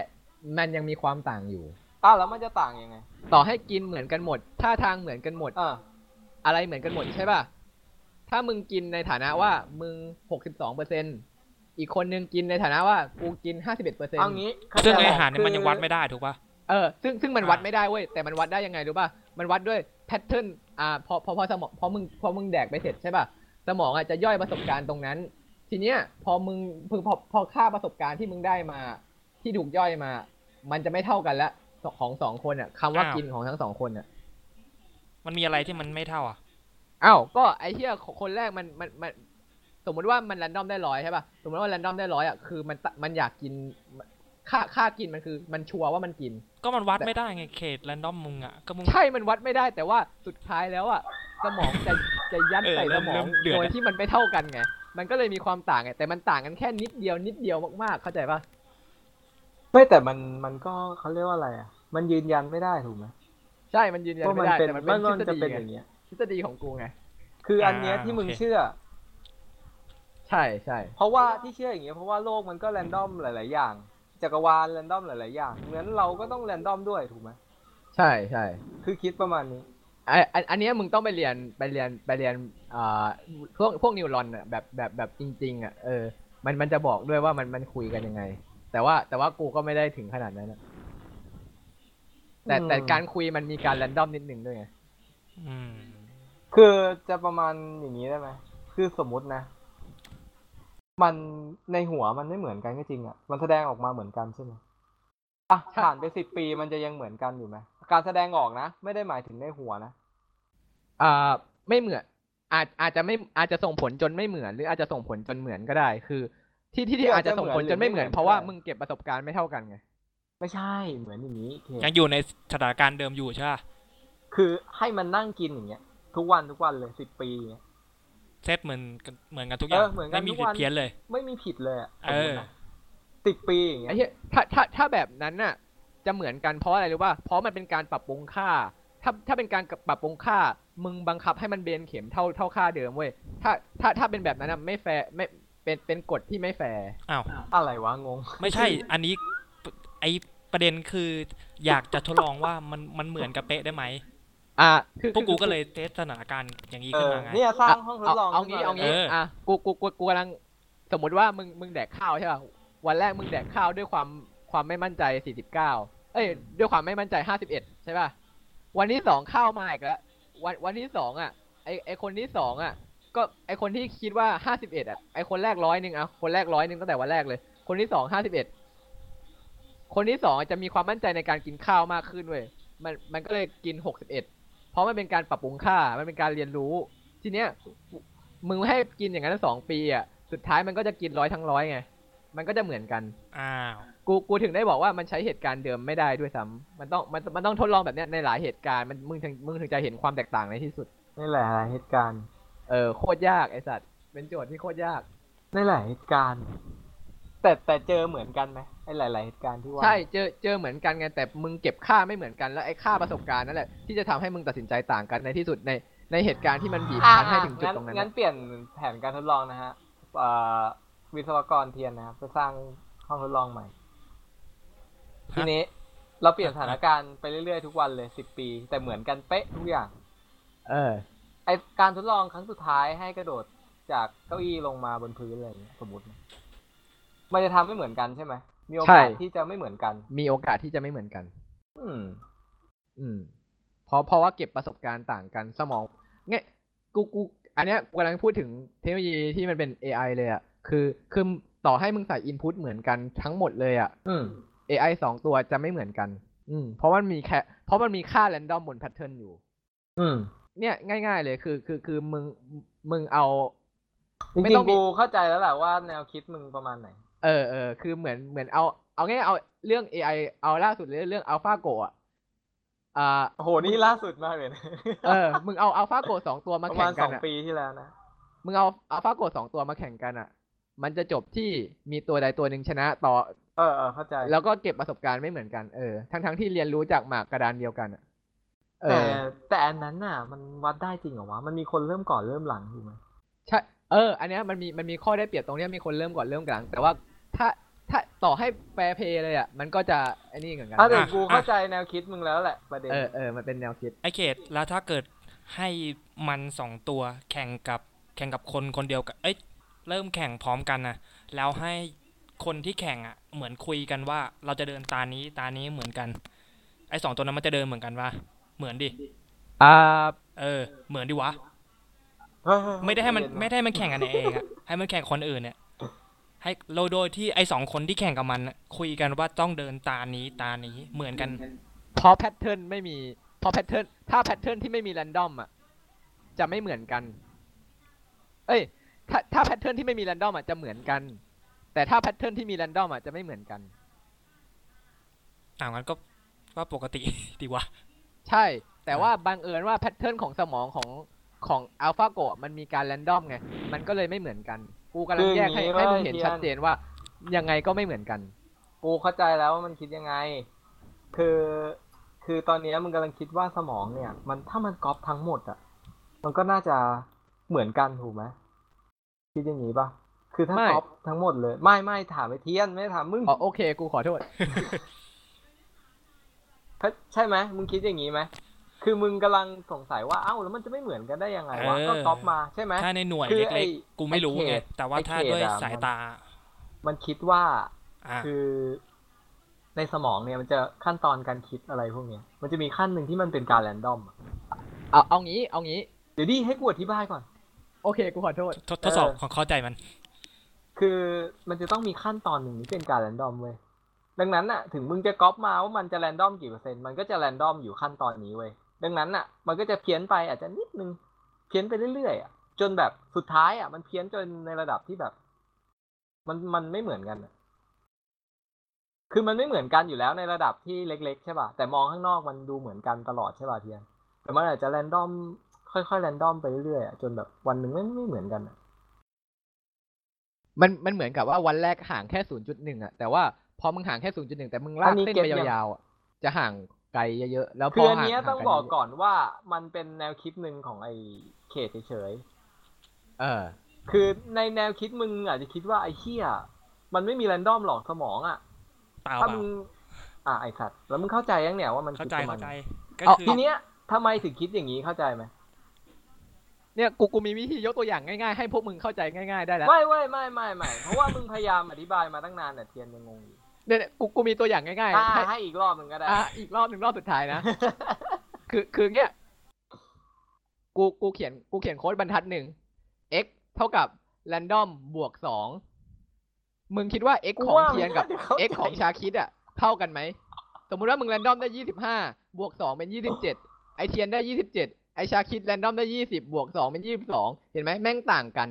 มันยังมีความต่างอยู่อ้าวแล้วมันจะต่างยังไง ต่อให้กินเหมือนกันหมดท่าทางเหมือนกันหมดอ่าอะไรเหมือนกันหมดใช่ป่ะ ถ้ามึงกินในฐานะว่ามึงหกสิบสองเปอร์เซ็นอีกคนนึงกินในฐานะว่ากูกินห้าสิบเอ็ดเปอร์เซ็นเอางี้ซึ่งเข้ไอใจอาหารเนี่ยมันยังวัดคือไม่ได้ถูกปะเออซึ่งซึ่งมันวัดอ่าไม่ได้เว้ยแต่มันวัดได้ยังไงรู้ป่ะมันวัดด้วยแพทเทิร์นอ่าพอพอพอสมองพอมึงพอมึงแดกไปเสร็จใช่ป่ะสมองอะจะย่อยประสบการณ์ตรงนั้น ทีเนี้ยพอมึงพอพอพอค่าประสบการณ์ที่มึงได้มา ที่ถูกย่อยมา มันจะไม่เท่ากันละของสองคนอะคำว่ากินของทั้งสองคนอะมันมีอะไรที่มันไม่เท่าอะ อ้าวก็ไอ้เหี้ยคนแรกมันมันมันสมมุติว่ามันแรนดอมได้ร้อยใช่ป่ะสมมติว่าแรนดอมได้ร้อยอะคือมันตะมันอยากกินค่าค่ากินมันคือมันชัวร์ว่ามันกิน ก็มันวัดไม่ได้ไงเขตแรนดอมมึงอะก็มึงใช่มันวัดไม่ได้แต่ว่าสุดท้ายแล้วอะสมองจะจะยัดเออใส่เริ่สมมอเริ่งมเดือดโดยอะที่มันไม่เท่ากันไงมันก็เลยมีความต่างไงแต่มันต่างกันแค่นิดเดียวนิดเดียวมากๆ เข้าใจปะไม่แต่มันมันก็เขาเรียกว่าอะไรอะ มันยืนยันไม่ได้ถูกไหมใช่มันยืนยันว่าไม่มันได้เป็นแต่มันมัเป็นนทฤษจะฎีเป็นไงอย่างเงี้ย ทฤษฎีของกูไง คืออันเนี้ยที่มึงโอเคเชื่อ ใช่ใช่ เพราะว่าที่เชื่ออย่างเงี้ยเพราะว่าโลกมันก็แรนดอมหลาย ๆ อย่าง จักรวาลแรนดอมหลาย ๆ อย่างงั้นเราก็ต้องแรนดอมด้วยถูกไหมใช่ใช่ คือคิดประมาณนี้ไออันอันเนี้ยมึงต้องไปเรียนไปเรียนไปเรียนอ่าพวกพวกนิวรอนอะแบบแบบแบบจริง ๆอะเออ มันมันจะบอกด้วยว่ามันมันคุยกันยังไง แต่ว่าแต่ว่ากูก็ไม่ได้ถึงขนาดนั้นอะแต่อืมแต่การคุยมันมีการแรนดอมนิดนึงด้วยไงอืม คือจะประมาณอย่างนี้ได้ไหมคือสมมุตินะ มันในหัวมันไม่เหมือนกันก็จริงอะ มันแสดงออกมาเหมือนกันใช่ไหมอะใช่ผ่านไปสิบปีมันจะยังเหมือนกันอยู่ไหมการแสดงออกนะ ไม่ได้หมายถึงในหัวนะอ่าไม่เหมือน อาจอาจจะไม่อาจจะส่งผลจนไม่เหมือน หรืออาจจะส่งผลจนเหมือนก็ได้ คือ ที่ที่ที่คืออาอาจจจะจะส่งผลเหมือนจนไม่เหมือนหรือไม่เหมือน เพราะว่าก็ได้มึงเก็บประสบการณ์ไม่เท่ากันไงไม่ใช่เหมือนอย่างนี้เคยังอยู่ในสถานการณ์เดิมอยู่ใช่ปะคือให้มันนั่งกินอย่างเงี้ย ทุกวันทุกวันเลยสิบปีอย่างเงี้ยเซตเหมือนกันเหมือนกันทุกอย่างเออเหมือนกันไม่มีทุกผิวัดนเพี้ยนเลย ไม่มีผิดเลยอะสเอมมอตินะสิบปีอย่างเงี้ไอ้ยเหี้ยถ้าถ้าถ้าแบบนั้นน่ะ จะเหมือนกันเพราะอะไรรู้ป่ะเพราะมันเป็นการปรับปรุงค่า ถ้าถ้าเป็นการปรับปรุงค่า มึงบังคับให้มันเบนเข็มเท่าเท่าค่าเดิมเว้ยถ้าถ้าถ้าเป็นแบบนั้นน่ะไม่แฟร์ไม่เป็นเป็นกฎที่ไม่แฟร์อ้าวอะไรวะงง ไม่ใช่ อันนี้ไอประเด็นคือ อยากจะทดลองว่ามันมันเหมือนกับเป๊ะได้ไหม อะคือพวกกูคือก็เลยเทสสถานการณ์อย่างนี้เอขึ้นอมาไง เนี่ยสร้างห้องทดลองเอาขึ้นงี้มเอางี้เอออ่ อะกูกูกูกูกำลังสมมติว่ามึงมึงแดกข้าวใช่ป่ะวันแรกมึงแดกข้าวด้วยความความไม่มั่นใจ 49 เอ้ยด้วยความไม่มั่นใจ 51 ใช่ป่ะวันที่สองข้าวมาอีกแล้ววันวันที่สองอะไอไอคนที่สองอะก็ไอคนที่คิดว่า 51อะไอคนแรกร้อยหนึ่งอะคนแรกร้อยหนึ่งตั้งแต่วันแรกเลย คนที่สอง51 คนที่สองจะมีความมั่นใจในการกินข้าวมากขึ้นเว้ยมันมันก็เลยกิน 61 เพราะมันเป็นการปรับปรุงค่า มันเป็นการเรียนรู้ ทีเนี้ยมึงให้กินอย่างนั้นสองปีอะ สุดท้ายมันก็จะกินร้อยทั้งร้อยไง มันก็จะเหมือนกัน อ้าว กู กูถึงได้บอกว่ามันใช้เหตุการณ์เดิมไม่ได้ด้วยซ้ำมันต้อง มัน มันต้องทดลองแบบเนี้ยในหลายเหตุการณ์ มัน มึงถึง มึงถึงจะเห็นความแตกต่างในที่สุดนี่แหละเหตุการณ์ เออ โคตรยากไอสัตว์ เป็นโจทย์ที่โคตรยากนี่แหละเหตุการณ์ แต่แต่เจอเหมือนกันไหมไอ้ หลาย ๆ เหตุการณ์ที่ว่าใช่เจอเจอเหมือนกันไงแต่มึงเก็บค่าไม่เหมือนกันแล้วไอ้ค่าประสบการณ์นั่นแหละที่จะทำให้มึงตัดสินใจต่างกันในที่สุดในในเหตุการณ์ที่มันบีบอ่าคั้นให้ถึงจุดงั้นตรงนั้นงั้นนะเปลี่ยนแผนการทดลองนะฮะเอ่อวิศวกรเทียนนะครับจะสร้างห้องทดลองใหม่ ทีนี้เราเปลี่ยนสถานการณ์ไปเรื่อย ๆ ทุกวันเลยสิบปี แต่เหมือนกันเป๊ะทุกอย่าง เออ ไอการทดลองครั้งสุดท้ายให้กระโดดจากเก้าอี้ลงมาบนพื้นอะไรอย่างเงี้ยสมมตินะมันจะทำไม่เหมือนกันใช่ไหม มีโอกาสใช่ที่จะไม่เหมือนกัน มีโอกาสที่จะไม่เหมือนกัน อืม อืม เพราะเพราะว่าเก็บประสบการณ์ต่างกันสมองเนี่ยกูกู อันเนี้ยกูกำลังพูดถึงเทคโนโลยีที่มันเป็น AI เลยอะ่ะคือคือต่อให้มึงใส่ input เหมือนกันทั้งหมดเลยอะ่ะอืม AI สองตัวจะไม่เหมือนกัน อืม เพราะมันมีแค่เพราะมันมีค่า random บน pattern อยู่ อืม เนี่ยง่าย ๆ เลยคือ คือคือมึงมึงเอาจริไม่งต้องๆมีกูเข้าใจแล้วแหละว่าแนวคิดมึงประมาณไหน เออเออคือเหมือนเหมือนเอาเอาง่ายๆเอาเรื่อง AI เอาล่าสุดเลยเรื่อง AlphaGo อะอ่าโอ้โหนี่ล่าสุดมากเลยนะเออ มึงเอา AlphaGo สองตัวมาประแข่มาณงสกัอนงอะปีที่แล้วนะมึงเอา AlphaGo สองตัวมาแข่งกันอะ มันจะจบที่มีตัวใดตัวหนึ่งชนะต่อ เออเออเข้าใจ แล้วก็เก็บประสบการณ์ไม่เหมือนกันเออทั้งทั้งๆที่เรียนรู้จากหมากกระดานเดียวกันอะเอแต่อแต่อันนั้นน่ะ มันวัดได้จริงเหรอวะมันมีคนเริ่มก่อนเริ่มหลังถูกไหมใช่เออ อันเนี้ยมันมีมันมีข้อได้เปรียบตรงเนี้ยมีคนเริ่มก่อนเริ่มกลางแต่ว่า ถ้าถ้าต่อให้แฟร์เพย์เลยอะ มันก็จะไอ้นี่เหมือนกันอะแต่อะกูเข้าใจแนวคิดมึงแล้วแหละประเด็นเออเออมันเป็นแนวคิดไอเขตแล้วถ้าเกิดให้มันสองตัวแข่งกับแข่งกับคนคนเดียวกันเอ้ยเริ่มแข่งพร้อมกันนะแล้วให้คนที่แข่งอะ เหมือนคุยกันว่า เราจะเดินตานี้ตานี้เหมือนกัน ไอสองตัวนั้นมันจะเดินเหมือนกันปะเหมือนดิอ่าเออ เหมือนดิวะเฮ้ยเฮ้ยไม่ได้ให้มันเยอะไม่ได้ให้มันแข่งกันเองอะให้มันแข่งคนอื่นเนี่ย ให้โดยโดยที่ไอสองคนที่แข่งกับมันน่ะคุยกันว่าต้องเดินตานี้ตานี้เหมือนกัน เพราะ pattern ไม่มีเพราะ pattern ถ้า pattern ที่ไม่มี random อะจะไม่เหมือนกัน เอ้ย ถ้าถ้า pattern ที่ไม่มี random อะจะเหมือนกัน แต่ถ้า pattern ที่มี random อะจะไม่เหมือนกันอ่างั้นก็ก็ปกติ ดีวะ ใช่ แต่ว่าบังเอิญว่า pattern ของสมองของของอัลฟาโกมันมีการ random ไง มันก็เลยไม่เหมือนกัน กูกำลังแยกให้ให้มึงเห็นชัดเจนว่า ยังไงก็ไม่เหมือนกัน กูเข้าใจแล้วว่ามันคิดยังไง คือคือตอนเนี้ยมึงกำลังคิดว่าสมองเนี่ย มันถ้ามันก๊อปทั้งหมดอะ มันก็น่าจะเหมือนกันถูกไหมคิดอย่างนี้ปะคือถ้าไม่ก๊อปทั้งหมดเลย ไม่ไม่ถามไอ้เทียนไม่ได้ถามมึงอ๋อโอเค กูขอโทษใช่ไหมมึงคิดอย่างนี้ไหม คือมึงกำลังสงสัยว่าเอ้าแล้วมันจะไม่เหมือนกันได้ยังไงวะเออก็ก๊อปมาใช่ไหมถ้าในหน่วยคือไอ้เล็กๆกูไม่รู้ไอ้ไงเขตแต่ว่าไอ้ถ้าเขตด้วยอะสายมันตา มันคิดว่าอะคือในสมองเนี่ยมันจะขั้นตอนการคิดอะไรพวกเนี้ย มันจะมีขั้นหนึ่งที่มันเป็นการแรนดอมอะเอาเอางี้ เอางี้ เดี๋ยวดิให้กูอธิบายก่อน โอเค กูขอโทษ ทดทดสอบเออของเข้าใจมัน คือมันจะต้องมีขั้นตอนหนึ่งที่เป็นการแรนดอมเว้ย ดังนั้นน่ะถึงมึงจะก๊อปมาว่ามันจะแรนดอมกี่เปอร์เซ็นต์ มันก็จะแรนดอมอยู่ขั้นตอนนี้เว้ย ดังนั้นน่ะ มันก็จะเพี้ยนไปอาจจะนิดนึง เพี้ยนไปเรื่อยๆอะจนแบบสุดท้ายอะ มันเพี้ยนจนในระดับที่แบบ มันมันไม่เหมือนกันอะคือมันไม่เหมือนกันอยู่แล้วในระดับที่เล็ก ๆ ใช่ป่ะ แต่มองข้างนอกมันดูเหมือนกันตลอดใช่ป่ะเทียน แต่มันอาจจะแรนดอม ค่อยๆแรนดอมไปเรื่อยๆอะจนแบบวันหนึ่งไม่ไม่เหมือนกันอะมันมันเหมือนกับว่าวันแรกห่างแค่ศูนย์จุดหนึ่งอะแต่ว่าพอมึงห่างแค่ศูนย์จุดหนึ่งแต่มึงลากเส้นไปยาวๆอะจะห่าง ไกลเยอะๆแล้วพคือออันห่างเนี้ยห่างต้องไลบอกเยะก่อนว่ามันเป็นแนวคิดหนึ่งของไอ้เขตเฉยเออๆคือในแนวคิดมึงอาจจะคิดว่าไอ้เหี้ยมันไม่มีแรนดอมหรอกสมองอะเปล่าถ้าเปล่ามึงอะไอ้สัตว์แล้วมึงเข้าใจยังเนี่ยว่ามันเข้าคิดใจประมาณเข้าใจไหนก็เอาคือทีเนี้ยทำไมถึงคิดอย่างนี้เข้าใจไหมเนี่ยกูกูมีวิธียกตัวอย่างง่ายๆให้พวกมึงเข้าใจง่าย ๆได้แล้วไม่ไม่ไม่ไม่ไม่เพราะว่ามึงพยายามอธิบายมาตั้งนานแต่เทียนยังงงอยู่ เนี่ยเนี่ยกูกูมีตัวอย่างง่ายอ่าๆให้ให้อีกรอบหนึ่งก็ได้อะอีกรอบหนึ่งรอบสุดท้ายนะ คือคือเนี้ยกูกูเขียนกูเขียนโค้ดบรรทัดหนึ่ง x เท่ากับ random บวกสองมึงคิดว่า x กูของว่าเทียนกับมันน่าจะเข้าใจ x ของชาคิดอะเท่ากันไหม สมมุติว่ามึง random ได้ยี่สิบห้าบวกสองเป็นยี่สิบเจ็ดไอเทียนได้ยี่สิบเจ็ดไอชาคิด random ได้ยี่สิบบวกสองเป็นยี่สิบสองเห็นไหมแม่งต่างกัน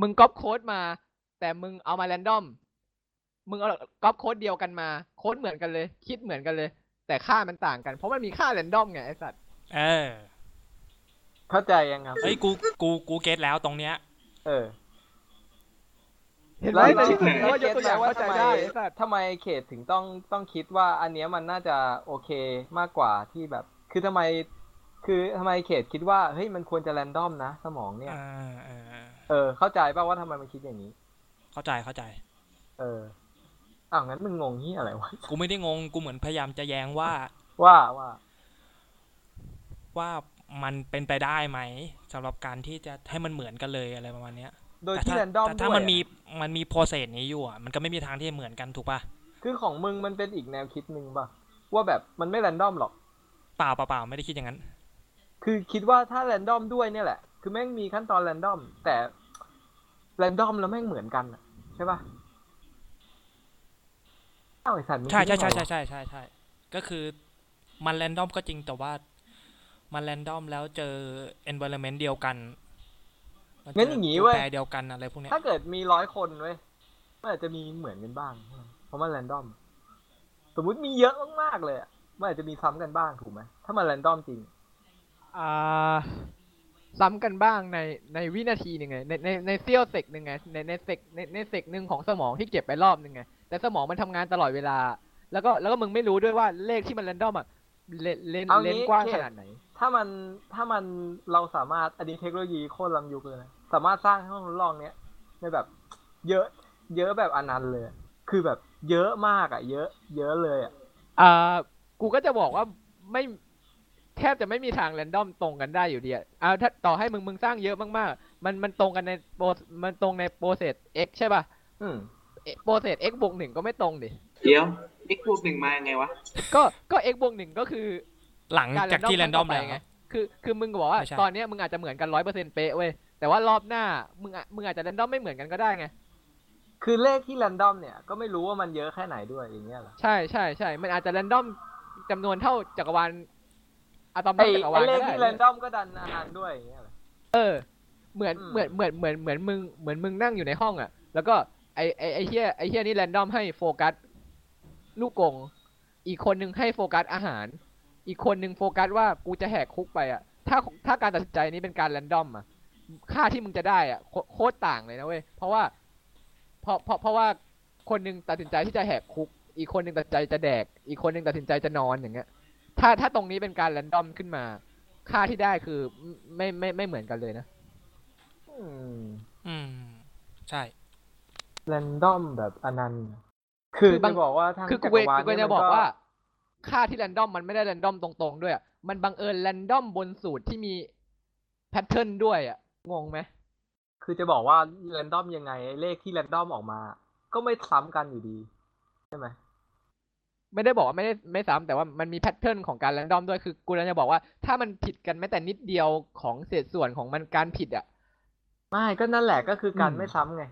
มึงก๊อปโค้ดมา แต่มึงเอามา random มึ งเอาก๊อปโค้ดเดียวกันมา โค้ดเหมือนกันเลย คิดเหมือนกันเลย แต่ค่ามันต่างกัน เพราะมันมีค่า random ไงไอสัตว์เออเข้าใจยังครับ เฮ้ยกูกูกู get แล้วตรงเนี้ย เออเห็นไหมแล้วในที่สุดแล้วก็ยกตัวอย่างเข้าใจได้ไอ้สัตว์ทำไมเขตถึงต้องต้องคิดว่าอันเนี้ยมันน่าจะโอเคมากกว่าที่แบบ คือทำไม คือทำไมเขตคิดว่าเฮ้ยมันควรจะแรนดอมนะสมองเนี่ยอ่าอ่าอ่าเออเข้าใจป่าว่าทำไมมันคิดอย่างนี้ เข้าใจเข้าใจ เออ อ้าวงั้นมึงงงที่อะไรวะกูไม่ได้งงกูเหมือนพยายามจะแย้งว่า ว่าว่า ว่ามันเป็นไปได้ไหมสำหรับการที่จะให้มันเหมือนกันเลยอะไรประมาณเนี้ยโดยแต่ที่ถ้าแรนดอมแต่ถ้าด้วยมันมีอะมันมีโปรเซสนี้อยู่อะมันก็ไม่มีทางที่จะเหมือนกันถูกปะคือของมึงมันเป็นอีกแนวคิดหนึ่งป่ะว่าแบบมันไม่แรนดอมหรอกเปล่าเปล่าเปล่าไม่ได้คิดอย่างนั้น คือคิดว่าถ้าแรนดอมด้วยเนี่ยแหละ คือแม่งมีขั้นตอนแรนดอมแต่แรนดอมแล้วแม่งเหมือนกันอะใช่ป่ะ อ้าวไอสัตว์มึงใช่ใช่คิดใช่ว่าไงใช่วะใช่ใช่ใช่ก็คือมันแรนดอมก็จริงแต่ว่า มัน random แล้วเจอ environment เดียวกันแล้วเจงั้นอย่างงี้เว้ยตัวแปรเดียวกันอะไรพวกเนี้ยถ้าเกิดมีร้อยคนเว้ยมันอาจจะมีเหมือนกันบ้าง เพราะมัน random สมมุติมีเยอะมากๆเลยอะมันอาจจะมีซ้ำกันบ้างถูกไหมถ้ามัน random จริง อ่า ซ้ำกันบ้างในในวินาทีหนึ่งไงในในในเสี้ยว sec หนึ่งไงในใน sec ในใน sec หนึ่งของสมองที่เก็บไปรอบหนึ่งไง แต่สมองมันทำงานตลอดเวลา แล้วก็แล้วก็มึงไม่รู้ด้วยว่าเลขที่มันแรนดอมอะเลนเลนเอาเลงี้นกว้างเคขนาดไหน ถ้ามันถ้ามันเราสามารถอันนี้เทคโนโลยีโคตรล้ำยุคเลยนะสามารถสร้างห้องทดลองเนี้ยในแบบ เยอะ เยอะแบบอนันต์เลยอะคือแบบเยอะมากอะ เยอะ เยอะเลยอะอ่ากูก็จะบอกว่าไม่แทบจะไม่มีทางแรนดอมตรงกันได้อยู่ดีอะอ่าถ้าต่อให้มึงมึงสร้างเยอะมากๆ มันมันตรงกันในโปรมันตรงในโปรเซส x ใช่ป่ะ อืม โปรเซส x บวกหนึ่งก็ไม่ตรงดิ เดี๋ยว x บวกหนึ่งมาไงวะ ก็ก็ x บวกหนึ่งก็คือหลังจากที่แรนดอมไปแล้วไง คือคือมึงก็บอกว่าไม่ใช่ตอนเนี้ยมึงอาจจะเหมือนกันร้อยเปอร์เซ็นต์เป๊ะเว้ย แต่ว่ารอบหน้ามึงอะมึงอาจจะแรนดอมไม่เหมือนกันก็ได้ไง คือเลขที่แรนดอมเนี่ยก็ไม่รู้ว่ามันเยอะแค่ไหนด้วยอย่างเงี้ยเหรอ ใช่ใช่ใช่ มันอาจจะแรนดอมจำนวนเท่าจักรวาลอะตอมไอจักรวาไอลเลก็ขได้ที่แรนดอมก็ดันอนันต์ด้วยอย่างเงี้ยเหรอ เออ เหมือนอืมเหมือนเหมือนเหมือนเหมือนมึงเหมือนมึงนั่งอยู่ในห้องอะ แล้วก็ ไอไอไอเฮียไอเฮียนี่ random ให้โฟกัสลูกกง อีกคนนึงให้โฟกัสอาหาร อีกคนนึงโฟกัสว่ากูจะแหกคุกไปอะ ถ้าถ้าการตัดสินใจนี้เป็นการ random อะ ค่าที่มึงจะได้อะโคตรต่างเลยนะเว้ย เพราะว่าเพราะเพราะเพราะว่าคนหนึ่งตัดสินใจที่จะแหกคุก อีกคนหนึ่งตัดใจจะแดก อีกคนหนึ่งตัดสินใจจะนอนอย่างเงี้ย ถ้าถ้าตรงนี้เป็นการ random ขึ้นมา ค่าที่ได้คือไม่ไม่ไม่เหมือนกันเลยนะ อืม อืม ใช่ random แบบอนันต์คือคือบางจะบอกว่าทางคือจักูกรวาลกูเนี่ยจะมันบอกว่า ค่าที่ random มันไม่ได้ random ตรงๆ ด้วยอะมันบังเอิญ random บนสูตรที่มี pattern ด้วยอะงงไหมคือจะบอกว่า random ยังไงไอ้เลขที่ random ออกมา ก็ไม่ซ้ำกันอยู่ดีใช่ไหมไม่ได้บอกว่าไม่ได้ไม่ซ้ำแต่ว่ามันมี pattern ของการ random ด้วยคือกูจะบอกว่า ถ้ามันผิดกันแม้แต่นิดเดียวของเศษส่วนของมันการผิดอะไม่ก็นั่นแหละก็คือการอืมไม่ซ้ำไง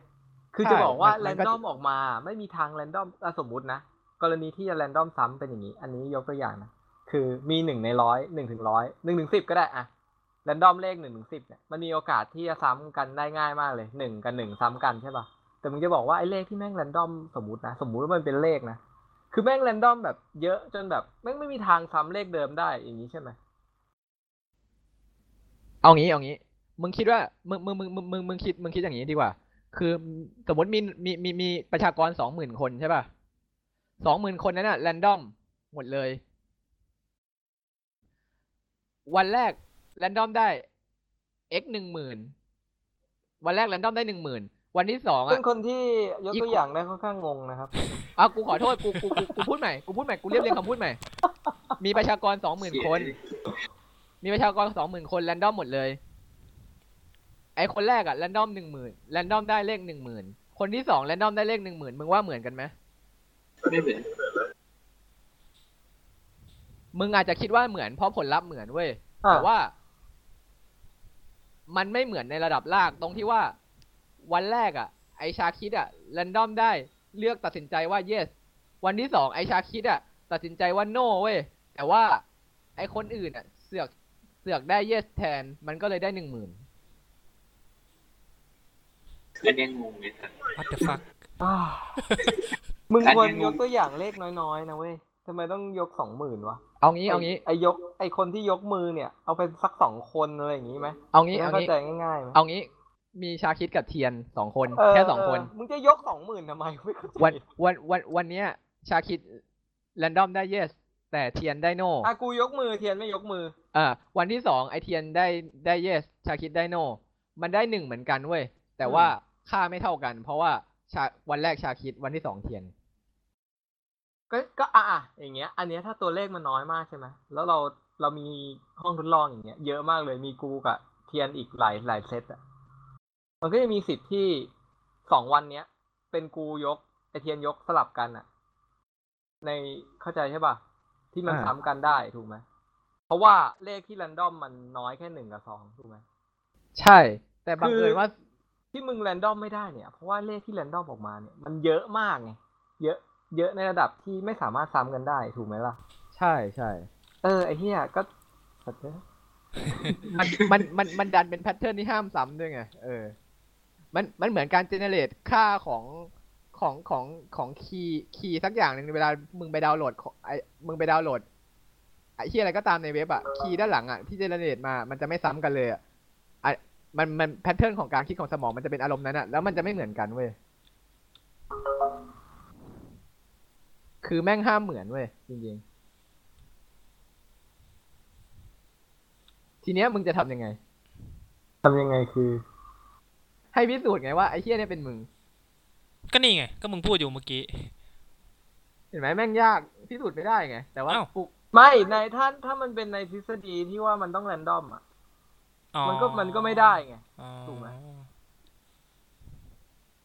คือใช่จะบอกว่ามันแรมันนก็ดอมออกมา ไม่มีทาง random สมมุตินะ กรณีที่จะ random ซ้ำเป็นอย่างนี้ อันนี้ยกตัวอย่างนะ คือมีหนึ่งในร้อยหนึ่งถึงร้อยหนึ่งถึงสิบก็ได้อะ random เลขหนึ่งถึงสิบเนี่ยมันมีโอกาสที่จะซ้ำกันได้ง่ายมากเลยหนึ่งกับหนึ่งซ้ำกันใช่ป่ะแต่มึงจะบอกว่าไอ้เลขที่แม่งแรนดอมสมมตินะ สมมุติว่ามันเป็นเลขนะ คือแม่งแรนดอมแบบเยอะจนแบบแม่งไม่มีทางซ้ำเลขเดิมได้อย่างนี้ใช่ไหมเอางี้เอางี้ มึงคิดว่ามึงมึงมึงมึงมึงมึงคิดมึงคิดอย่างนี้ดีกว่า คือสมมติมีมีมีมีประชากรสองหมื่นคนใช่ป่ะสองหมื่นคนนั้นน่ะแรนดอมหมดเลย วันแรกแรนดอมได้ x หนึ่งหมื่นวันแรกแรนดอมได้หนึ่งหมื่นวันที่สองเป็อะนคนที่ยกอีกตัวอย่างได้ค่อนข้างงงนะครับอะกูขอโทษกูกูกูกูพูดใหม่กูพูดใหม่กูเรียบเรียงคำพูดใหม่มีประชากรสองหมื่นคน มีประชากรสองหมื่นคนแรนดอมหมดเลย ไอคนแรกอะแรนดอมหนึ่งหมื่นแรนดอมได้เลขหนึ่งหมื่นคนที่สองแรนดอมได้เลขหนึ่งหมื่นมึงว่าเหมือนกันไหมไม่เหมือนมึงอาจจะคิดว่าเหมือนเพราะผลลัพธ์เหมือนเว้ยอะแต่ว่า มันไม่เหมือนในระดับลากตรงที่ว่า วันแรกอะไอชาคิดอะแรนดอมได้เลือกตัดสินใจว่า yes วันที่สองไอชาคิดอะตัดสินใจว่า no เว้ยแต่ว่า ไอคนอื่นอะเสือกเสือกได้ yes แทน มันก็เลยได้หนึ่งหมื่น อันเนี้ยงงเลยครับ what the fuck อ่ามึงอันนี้ควรงงยกตัวอย่างเลขน้อยๆนะเว้ยทำไมต้องยกสองหมื่นวะเอางี้เอางี้ ไอยกไอคนที่ยกมือเนี่ย เอาไปสักสองคนอะไรอย่างงี้ไหมเอางี้จะเอาเข้างี้ใจง่ายๆไหมเอางี้ มีชาคิดกับเทียนสองคนเออแค่สองคนมึงจะยกสองหมื่นทำไมไม่เข้าใจวันวันวันวันเนี้ยชาคิด random ได้ yes แต่เทียนได้ no อะกูยกมือเทียนไม่ยกมือ อ่าวันที่สองไอเทียนได้ได้ yes ชาคิดได้ no มันได้หนึ่งเหมือนกันเว้ยแต่ว่า ค่าไม่เท่ากัน เพราะว่าชาวันแรกชาคิดวันที่สองเทียน ก็ก็อะอะอย่างเงี้ย อันเนี้ยถ้าตัวเลขมันน้อยมากใช่ไหมแล้วเราเรามีห้องทดลองอย่างเงี้ยเยอะมากเลยมีกูกับเทียนอีกหลายหลายเซตอะมันก็จะมีสิทธิ์ที่สองวันเนี้ย เป็นกูยกไอเทียนยกสลับกันอะในเข้าใจใช่ป่ะที่มันอ่าซ้ำกันได้ถูกไหมเพราะว่าเลขที่ random มันน้อยแค่หนึ่งกับสองถูกไหมใช่ แต่บังเอิญว่า ที่มึง random ไม่ได้เนี่ย เพราะว่าเลขที่ random ออกมาเนี่ยมันเยอะมากไงเยอะ เยอะในระดับที่ไม่สามารถซ้ำกันได้ถูกไหมล่ะ ใช่ใช่เออไอ้เหี้ยก็สัตว์เอ้ยมันมันมันมันดันเป็น pattern ที่ห้ามซ้ำด้วยไงเออ มันมันเหมือนการ generate ค่าของของของของ key key สักอย่างหนึ่งเวลามึงไปดาวน์โหลดของไอมึงไปดาวน์โหลดไอ้ที่อะไรก็ตามในเว็บอะ key ด้านหลังอะที่ generate มา มันจะไม่ซ้ำกันเลยอะไอ มันมัน pattern ของการคิดของสมองมันจะเป็นอารมณ์นั้นอะแล้วมันจะไม่เหมือนกันเว้ยคือแม่งห้ามเหมือนเว้ยจริงๆ ทีเนี้ยมึงจะทำยังไงทำยังไงคือ ให้พิสูจน์ไงว่าไอ้เฮียเนี่ยเป็นมึง ก็นี่ไง ก็มึงพูดอยู่เมื่อกี้ เห็นไหมแม่งยากพิสูจน์ไม่ได้ไง แต่ว่าอ้าวฟุกไม่ในถ้าถ้ามันเป็นในทฤษฎีที่ว่ามันต้องแรนดอมอะอ๋อ มันก็มันก็ไม่ได้ไงอ๋อถูกไหม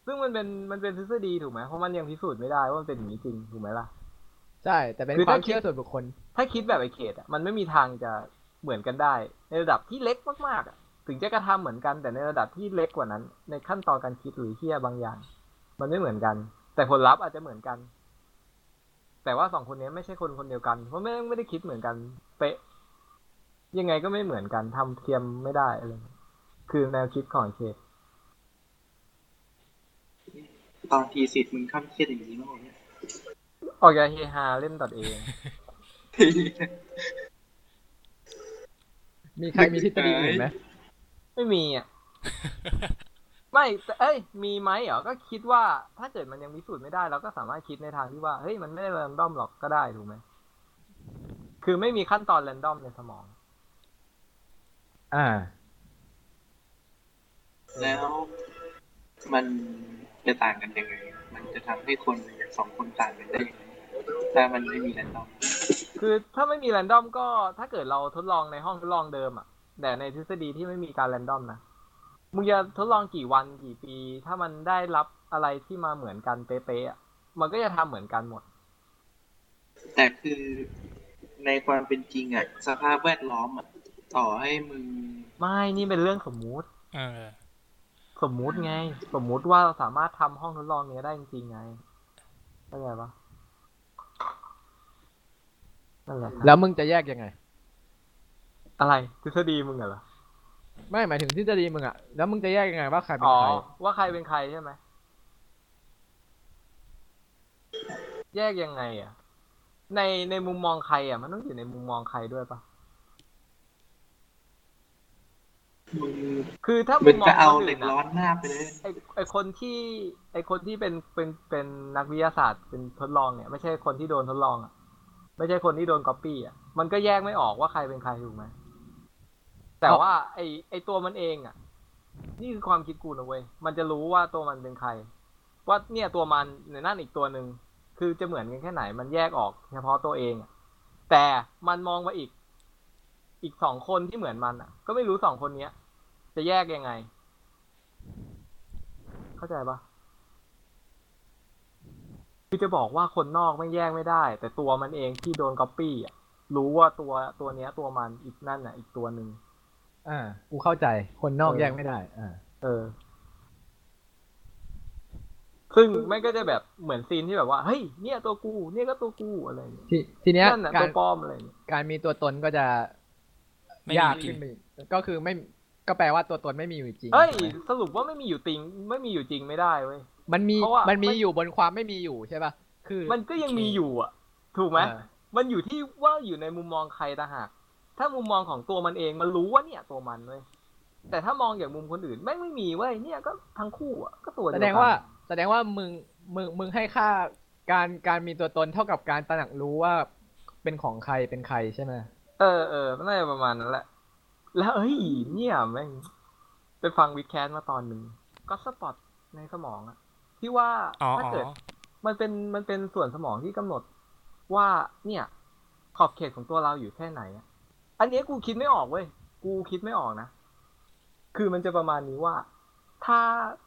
ซึ่งมันเป็นมันเป็นทฤษฎีถูกไหมเพราะมันยังพิสูจน์ไม่ได้ว่ามันเป็นอย่างนี้จริงถูกไหมล่ะใช่ แต่เป็นคือความถ้าคิดเชื่อส่วนบุคคล ถ้าคิดแบบไอ้เขตอะมันไม่มีทางจะเหมือนกันได้ ในระดับที่เล็กมากๆอะถึงจะกระทำเหมือนกันแต่ในระดับที่เล็กกว่านั้น ในขั้นตอนการคิดหรือเที่ยบางอย่าง มันไม่เหมือนกัน แต่ผลลัพธ์อาจจะเหมือนกัน แต่ว่าสองคนนี้ไม่ใช่คนคนเดียวกันเพราะไม่ไม่ได้คิดเหมือนกันเป๊ะ ยังไงก็ไม่เหมือนกันทำเทียมไม่ได้อะไรอย่างเงี้ยคือแนวคิดของเขตตอนทีสิทธิ์มึงข้ามเครียดอย่างนี้มั้งเนี่ยออกจากเฮฮาเล่นตัดเอง มีใครมีทฤษฎีอื่นไหมไม่มีอะ ไม่แต่เอ้ย มีไหมเหรอ ก็คิดว่าถ้าเกิดมันยังพิสูจน์ไม่ได้เราก็สามารถคิดในทางที่ว่า เฮ้ย มันไม่ได้แรนดอมหรอกก็ได้ถูกไหม คือไม่มีขั้นตอนแรนดอมในสมอง อ่า แล้วมันจะต่างกันยังไง มันจะทำให้คนสองคนต่างกันได้ยังไงถ้ามันไม่มีแรนดอม คือถ้าไม่มีแรนดอมก็ถ้าเกิดเราทดลองในห้องทดลองเดิมอะ แต่ในทฤษฎีที่ไม่มีการแรนดอมนะ มึงจะทดลองกี่วันกี่ปี ถ้ามันได้รับอะไรที่มาเหมือนกันเป๊ะๆอะมันก็จะทำเหมือนกันหมด แต่คือในความเป็นจริงอะสภาพแวดล้อมอะ ต่อให้มึง ไม่นี่เป็นเรื่องสมมุติ เออ สมมุติไง สมมุติว่าเราสามารถทำห้องทดลองนี้ได้จริงๆไงเข้าใจปะนั่นแหละครับแล้วมึงจะแยกยังไง อะไรทฤษฎีมึงเหรอไม่หมายถึงทฤษฎีมึงอะแล้วมึงจะแยกยังไงว่าใครเป็นอ๋อใครว่าใครเป็นใครใช่ไหมแยกยังไงอะ ในในมุมมองใครอะ มันต้องอยู่ในมุมมองใครด้วยปะ มึง คือถ้ามึมุงมมองก็เอาคนเหล็อื่กนร้ออะนหน้าไปเลยไอไอคนที่ ไอคนที่เป็นเป็นเป็นนักวิทยาศาสตร์เป็นทดลองเนี่ย ไม่ใช่คนที่โดนทดลองอะ ไม่ใช่คนที่โดนก๊อปปี้อะมันก็แยกไม่ออกว่าใครเป็นใครถูกไหมแต่ว่า ไอไอตัวมันเองอะ นี่คือความคิดกูนะเว้ยมันจะรู้ว่าตัวมันเป็นใคร ว่าเนี่ยตัวมันในนั่นอีกตัวหนึ่งคือจะเหมือนกันแค่ไหน มันแยกออกเฉพาะตัวเองอะแต่มันมองไปอีก อีกสองคนที่เหมือนมันอะ ก็ไม่รู้สองคนเนี้ย จะแยกยังไง เข้าใจปะคือจะบอกว่าคนนอกไม่แยกไม่ได้ แต่ตัวมันเองที่โดนก๊อปปี้อะรู้ว่าตัวตัวเนี้ย ตัวมันอีกนั่นอะ อีกตัวหนึ่งอ่ากูเข้าใจคนนอกเออแยกไม่ได้ อ่าเออ ซึ่งไม่ก็จะแบบเหมือนซีนที่แบบว่าเฮ้ยเนี่ยตัวกู เนี่ยก็ตัวกูอะไรอย่างเงี้ยทีทีเนี้ยนั่นน่ะกาตัรวปลอมอะไรอย่างเงี้ยการมีตัวตนก็จะไม่ยากมีจริขึ้งนไปอีกก็คือไม่ ก็แปลว่าตัวตนไม่มีอยู่จริงเฮ้ยถูกไหมสรุปว่าไม่มีอยู่จริง ไม่มีอยู่จริงไม่ได้เว้ย มันมีเพราะว่ามันมีไม่อยู่บนความไม่มีอยู่ใช่ป่ะ คือ มันก็ยังมีอยู่อะ ถูกไหมเออมันอยู่ที่ว่าอยู่ในมุมมองใครต่างหาก ถ้ามุมมองของตัวมันเองมันรู้ว่าเนี่ยตัวมันเว้ย แต่ถ้ามองอย่างมุมคนอื่นแม่งไม่มีเว้ย เนี่ยก็ทั้งคู่อะ ก็ตัวเดีแสยวดกันงว่า แสดงว่ามึง มึง มึงให้ค่าการการมีตัวตนเท่ากับการตระหนักรู้ว่าเป็นของใครเป็นใครใช่ไหมเออเออน่าจะประมาณนั้นแหละ แล้วเอ้ยเนี่ยแม่งไปฟังวิดแคสมาตอนหนึ่งก็สปอตในสมองอะที่ว่าอ๋อถ้าอ๋อเกิด มันเป็นมันเป็นส่วนสมองที่กำหนดว่าเนี่ย ขอบเขตของตัวเราอยู่แค่ไหนอะอันนี้กูคิดไม่ออกเว้ยกูคิดไม่ออกนะคือมันจะประมาณนี้ว่า ถ้า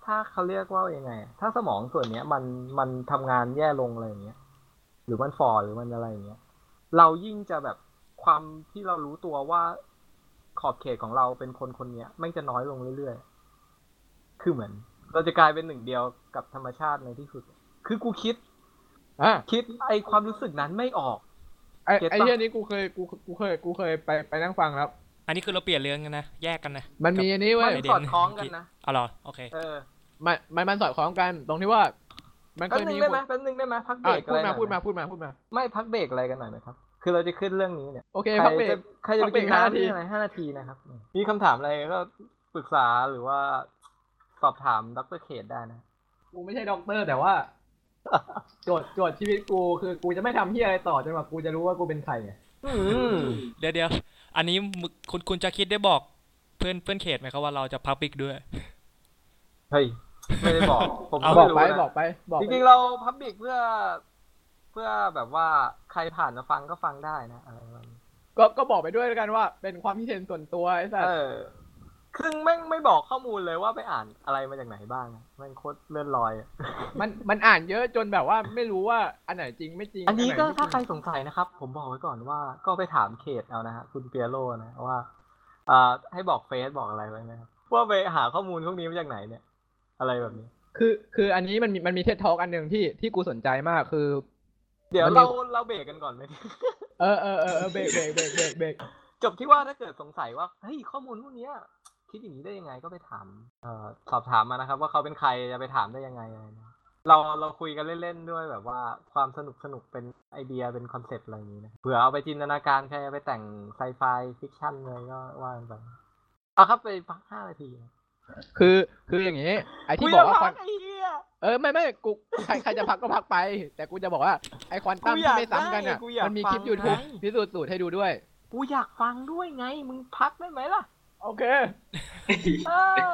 ถ้าเขาเรียกว่ายังไงอะถ้าสมองส่วนเนี้ย มันมันทำงานแย่ลงอะไรอย่างเงี้ยหรือมันฟอหรือมันอะไรอย่างเงี้ยเรายิ่งจะแบบความที่เรารู้ตัวว่า ขอบเขตของเราเป็นคนคนเนี้ยไม่งจะน้อยลงเรื่อยๆ คือเหมือน เราจะกลายเป็นหนึ่งเดียวกับธรรมชาติในที่สุด คือกูคิดอะคิดไอความรู้สึกนั้นไม่ออก ไอ้เก็ตปะไอ้เรื่องนี้กูเคยกูกูเคยกูเคยไปไปนั่งฟังแล้ว อันนี้คือเราเปลี่ยนเรื่องกันนะ แยกกันนะ มันมีอันนี้มัเว้ยนสอดคล้องกันนะเอาเหรอโอเคเออมันมันมันสอดคล้องกันตรงที่ว่า มันเคแป๊บยนึมีงได้ไหมแป๊บนึงได้ไหมพักเบรอะกพูอะดไรหมาน่อยพูดมาไหพูดมาพูดมา ไม่พักเบรกอะไรกันหน่อยไหมครับ คือเราจะขึ้นเรื่องนี้เนี่ยโอเคใครพักเบรกจะใครจะพัไปกเบรกิกนห้าน้ำนาที ที่อะไรห้านาทีนะครับ มีคำถามอะไรก็ปรึกษาหรือว่าสอบถามดรเคได้นะ กูไม่ใช่ด็อกเตอร์แต่ว่า โจทย์โจทย์ชีวิตกูคือกูจะไม่ทำที่อะไรต่อจนกว่ากูจะรู้ว่ากูเป็นใครไงอืมเดี๋ยวเดี๋ยวอันนี้มึงคุณคุณจะคิดได้บอกเพื่อนเพื่อนเขตไหมครับว่าเราจะพับบิกด้วย เฮ้ย ไม่ได้บอก ผมเอา ก็บไม่อกรู้ไปนะบอกไปบอกจไปริงๆเราพับบิกเพื่อเพื่อแบบว่าใครผ่านมาฟังก็ฟังได้นะอะไรประมาณนี้ก็ก็บอกไปด้วยแล้วกันว่า เป็นความคิดเห็นส่วนตัวไอ้สัสเออซึ่งแม่งไม่บอกข้อมูลเลยว่าไปอ่านอะไรมาจากไหนบ้างอะแม่งโคตรเลื่อนลอยอะมันมันอ่านเยอะจนแบบว่าไม่รู้ว่าอันไหนจริงไม่จริง อันนี้ก็ไหไม่จงถ้าใครสงสัยนะครับ ผมบอกไว้ก่อนว่าก็ไปถามเขตเอานะฮะคุณเปียโรนะว่าอ่าให้บอกเฟซบอกอะไรไว้ไหมครับว่าไปหาข้อมูลพวกนี้มาจากไหนเนี่ย อะไรแบบนี้ คือคืออันนี้มันมีมันมีเท็ดทอกอันหนึ่งที่ที่กูสนใจมากคือ เดี๋ยวมันมีเราเราเบรกกันก่อนไหมเออเออเออเออเบรกเบรกเบรกเบรกเบรกจบที่ว่าถ้าเกิดสงสัยว่าเฮ้ยข้อมูลพวกเนี้ยคิดอย่างนี้ได้ยังไงก็ไปถามเอ่อสอบถามมานะครับ ว่าเขาเป็นใครจะไปถามได้ยังไงอะไรนะเราเราคุยกันเล่นๆด้วยแบบว่าความสนุกสนุกเป็นไอเดียเป็นคอนเซ็ปต์อะไรอย่างนี้นะเผื่อเอาไปจินตนาการใครเอาไปแต่งไซไฟฟิกชันเลยก็ว่ากันไปเอาครับไปพักห้านาทีนะคือคืออย่างงี้ ไอ้ที่กูบอกจะว่าคพัวากนไอ้ เหี้ยเออไม่ไม่กูใครใครจะพักก็พักไป แต่กูจะบอกว่าไอ้ควอนตัมกูอที่ยากไม่ซ้ำกันอะได้กูอยากมันมีฟังคลิปยูทูบไง พิสูจน์สูตรให้ดูด้วย กูอยากฟังด้วยไง มึงพักได้ไหมล่ะ โอเค เออ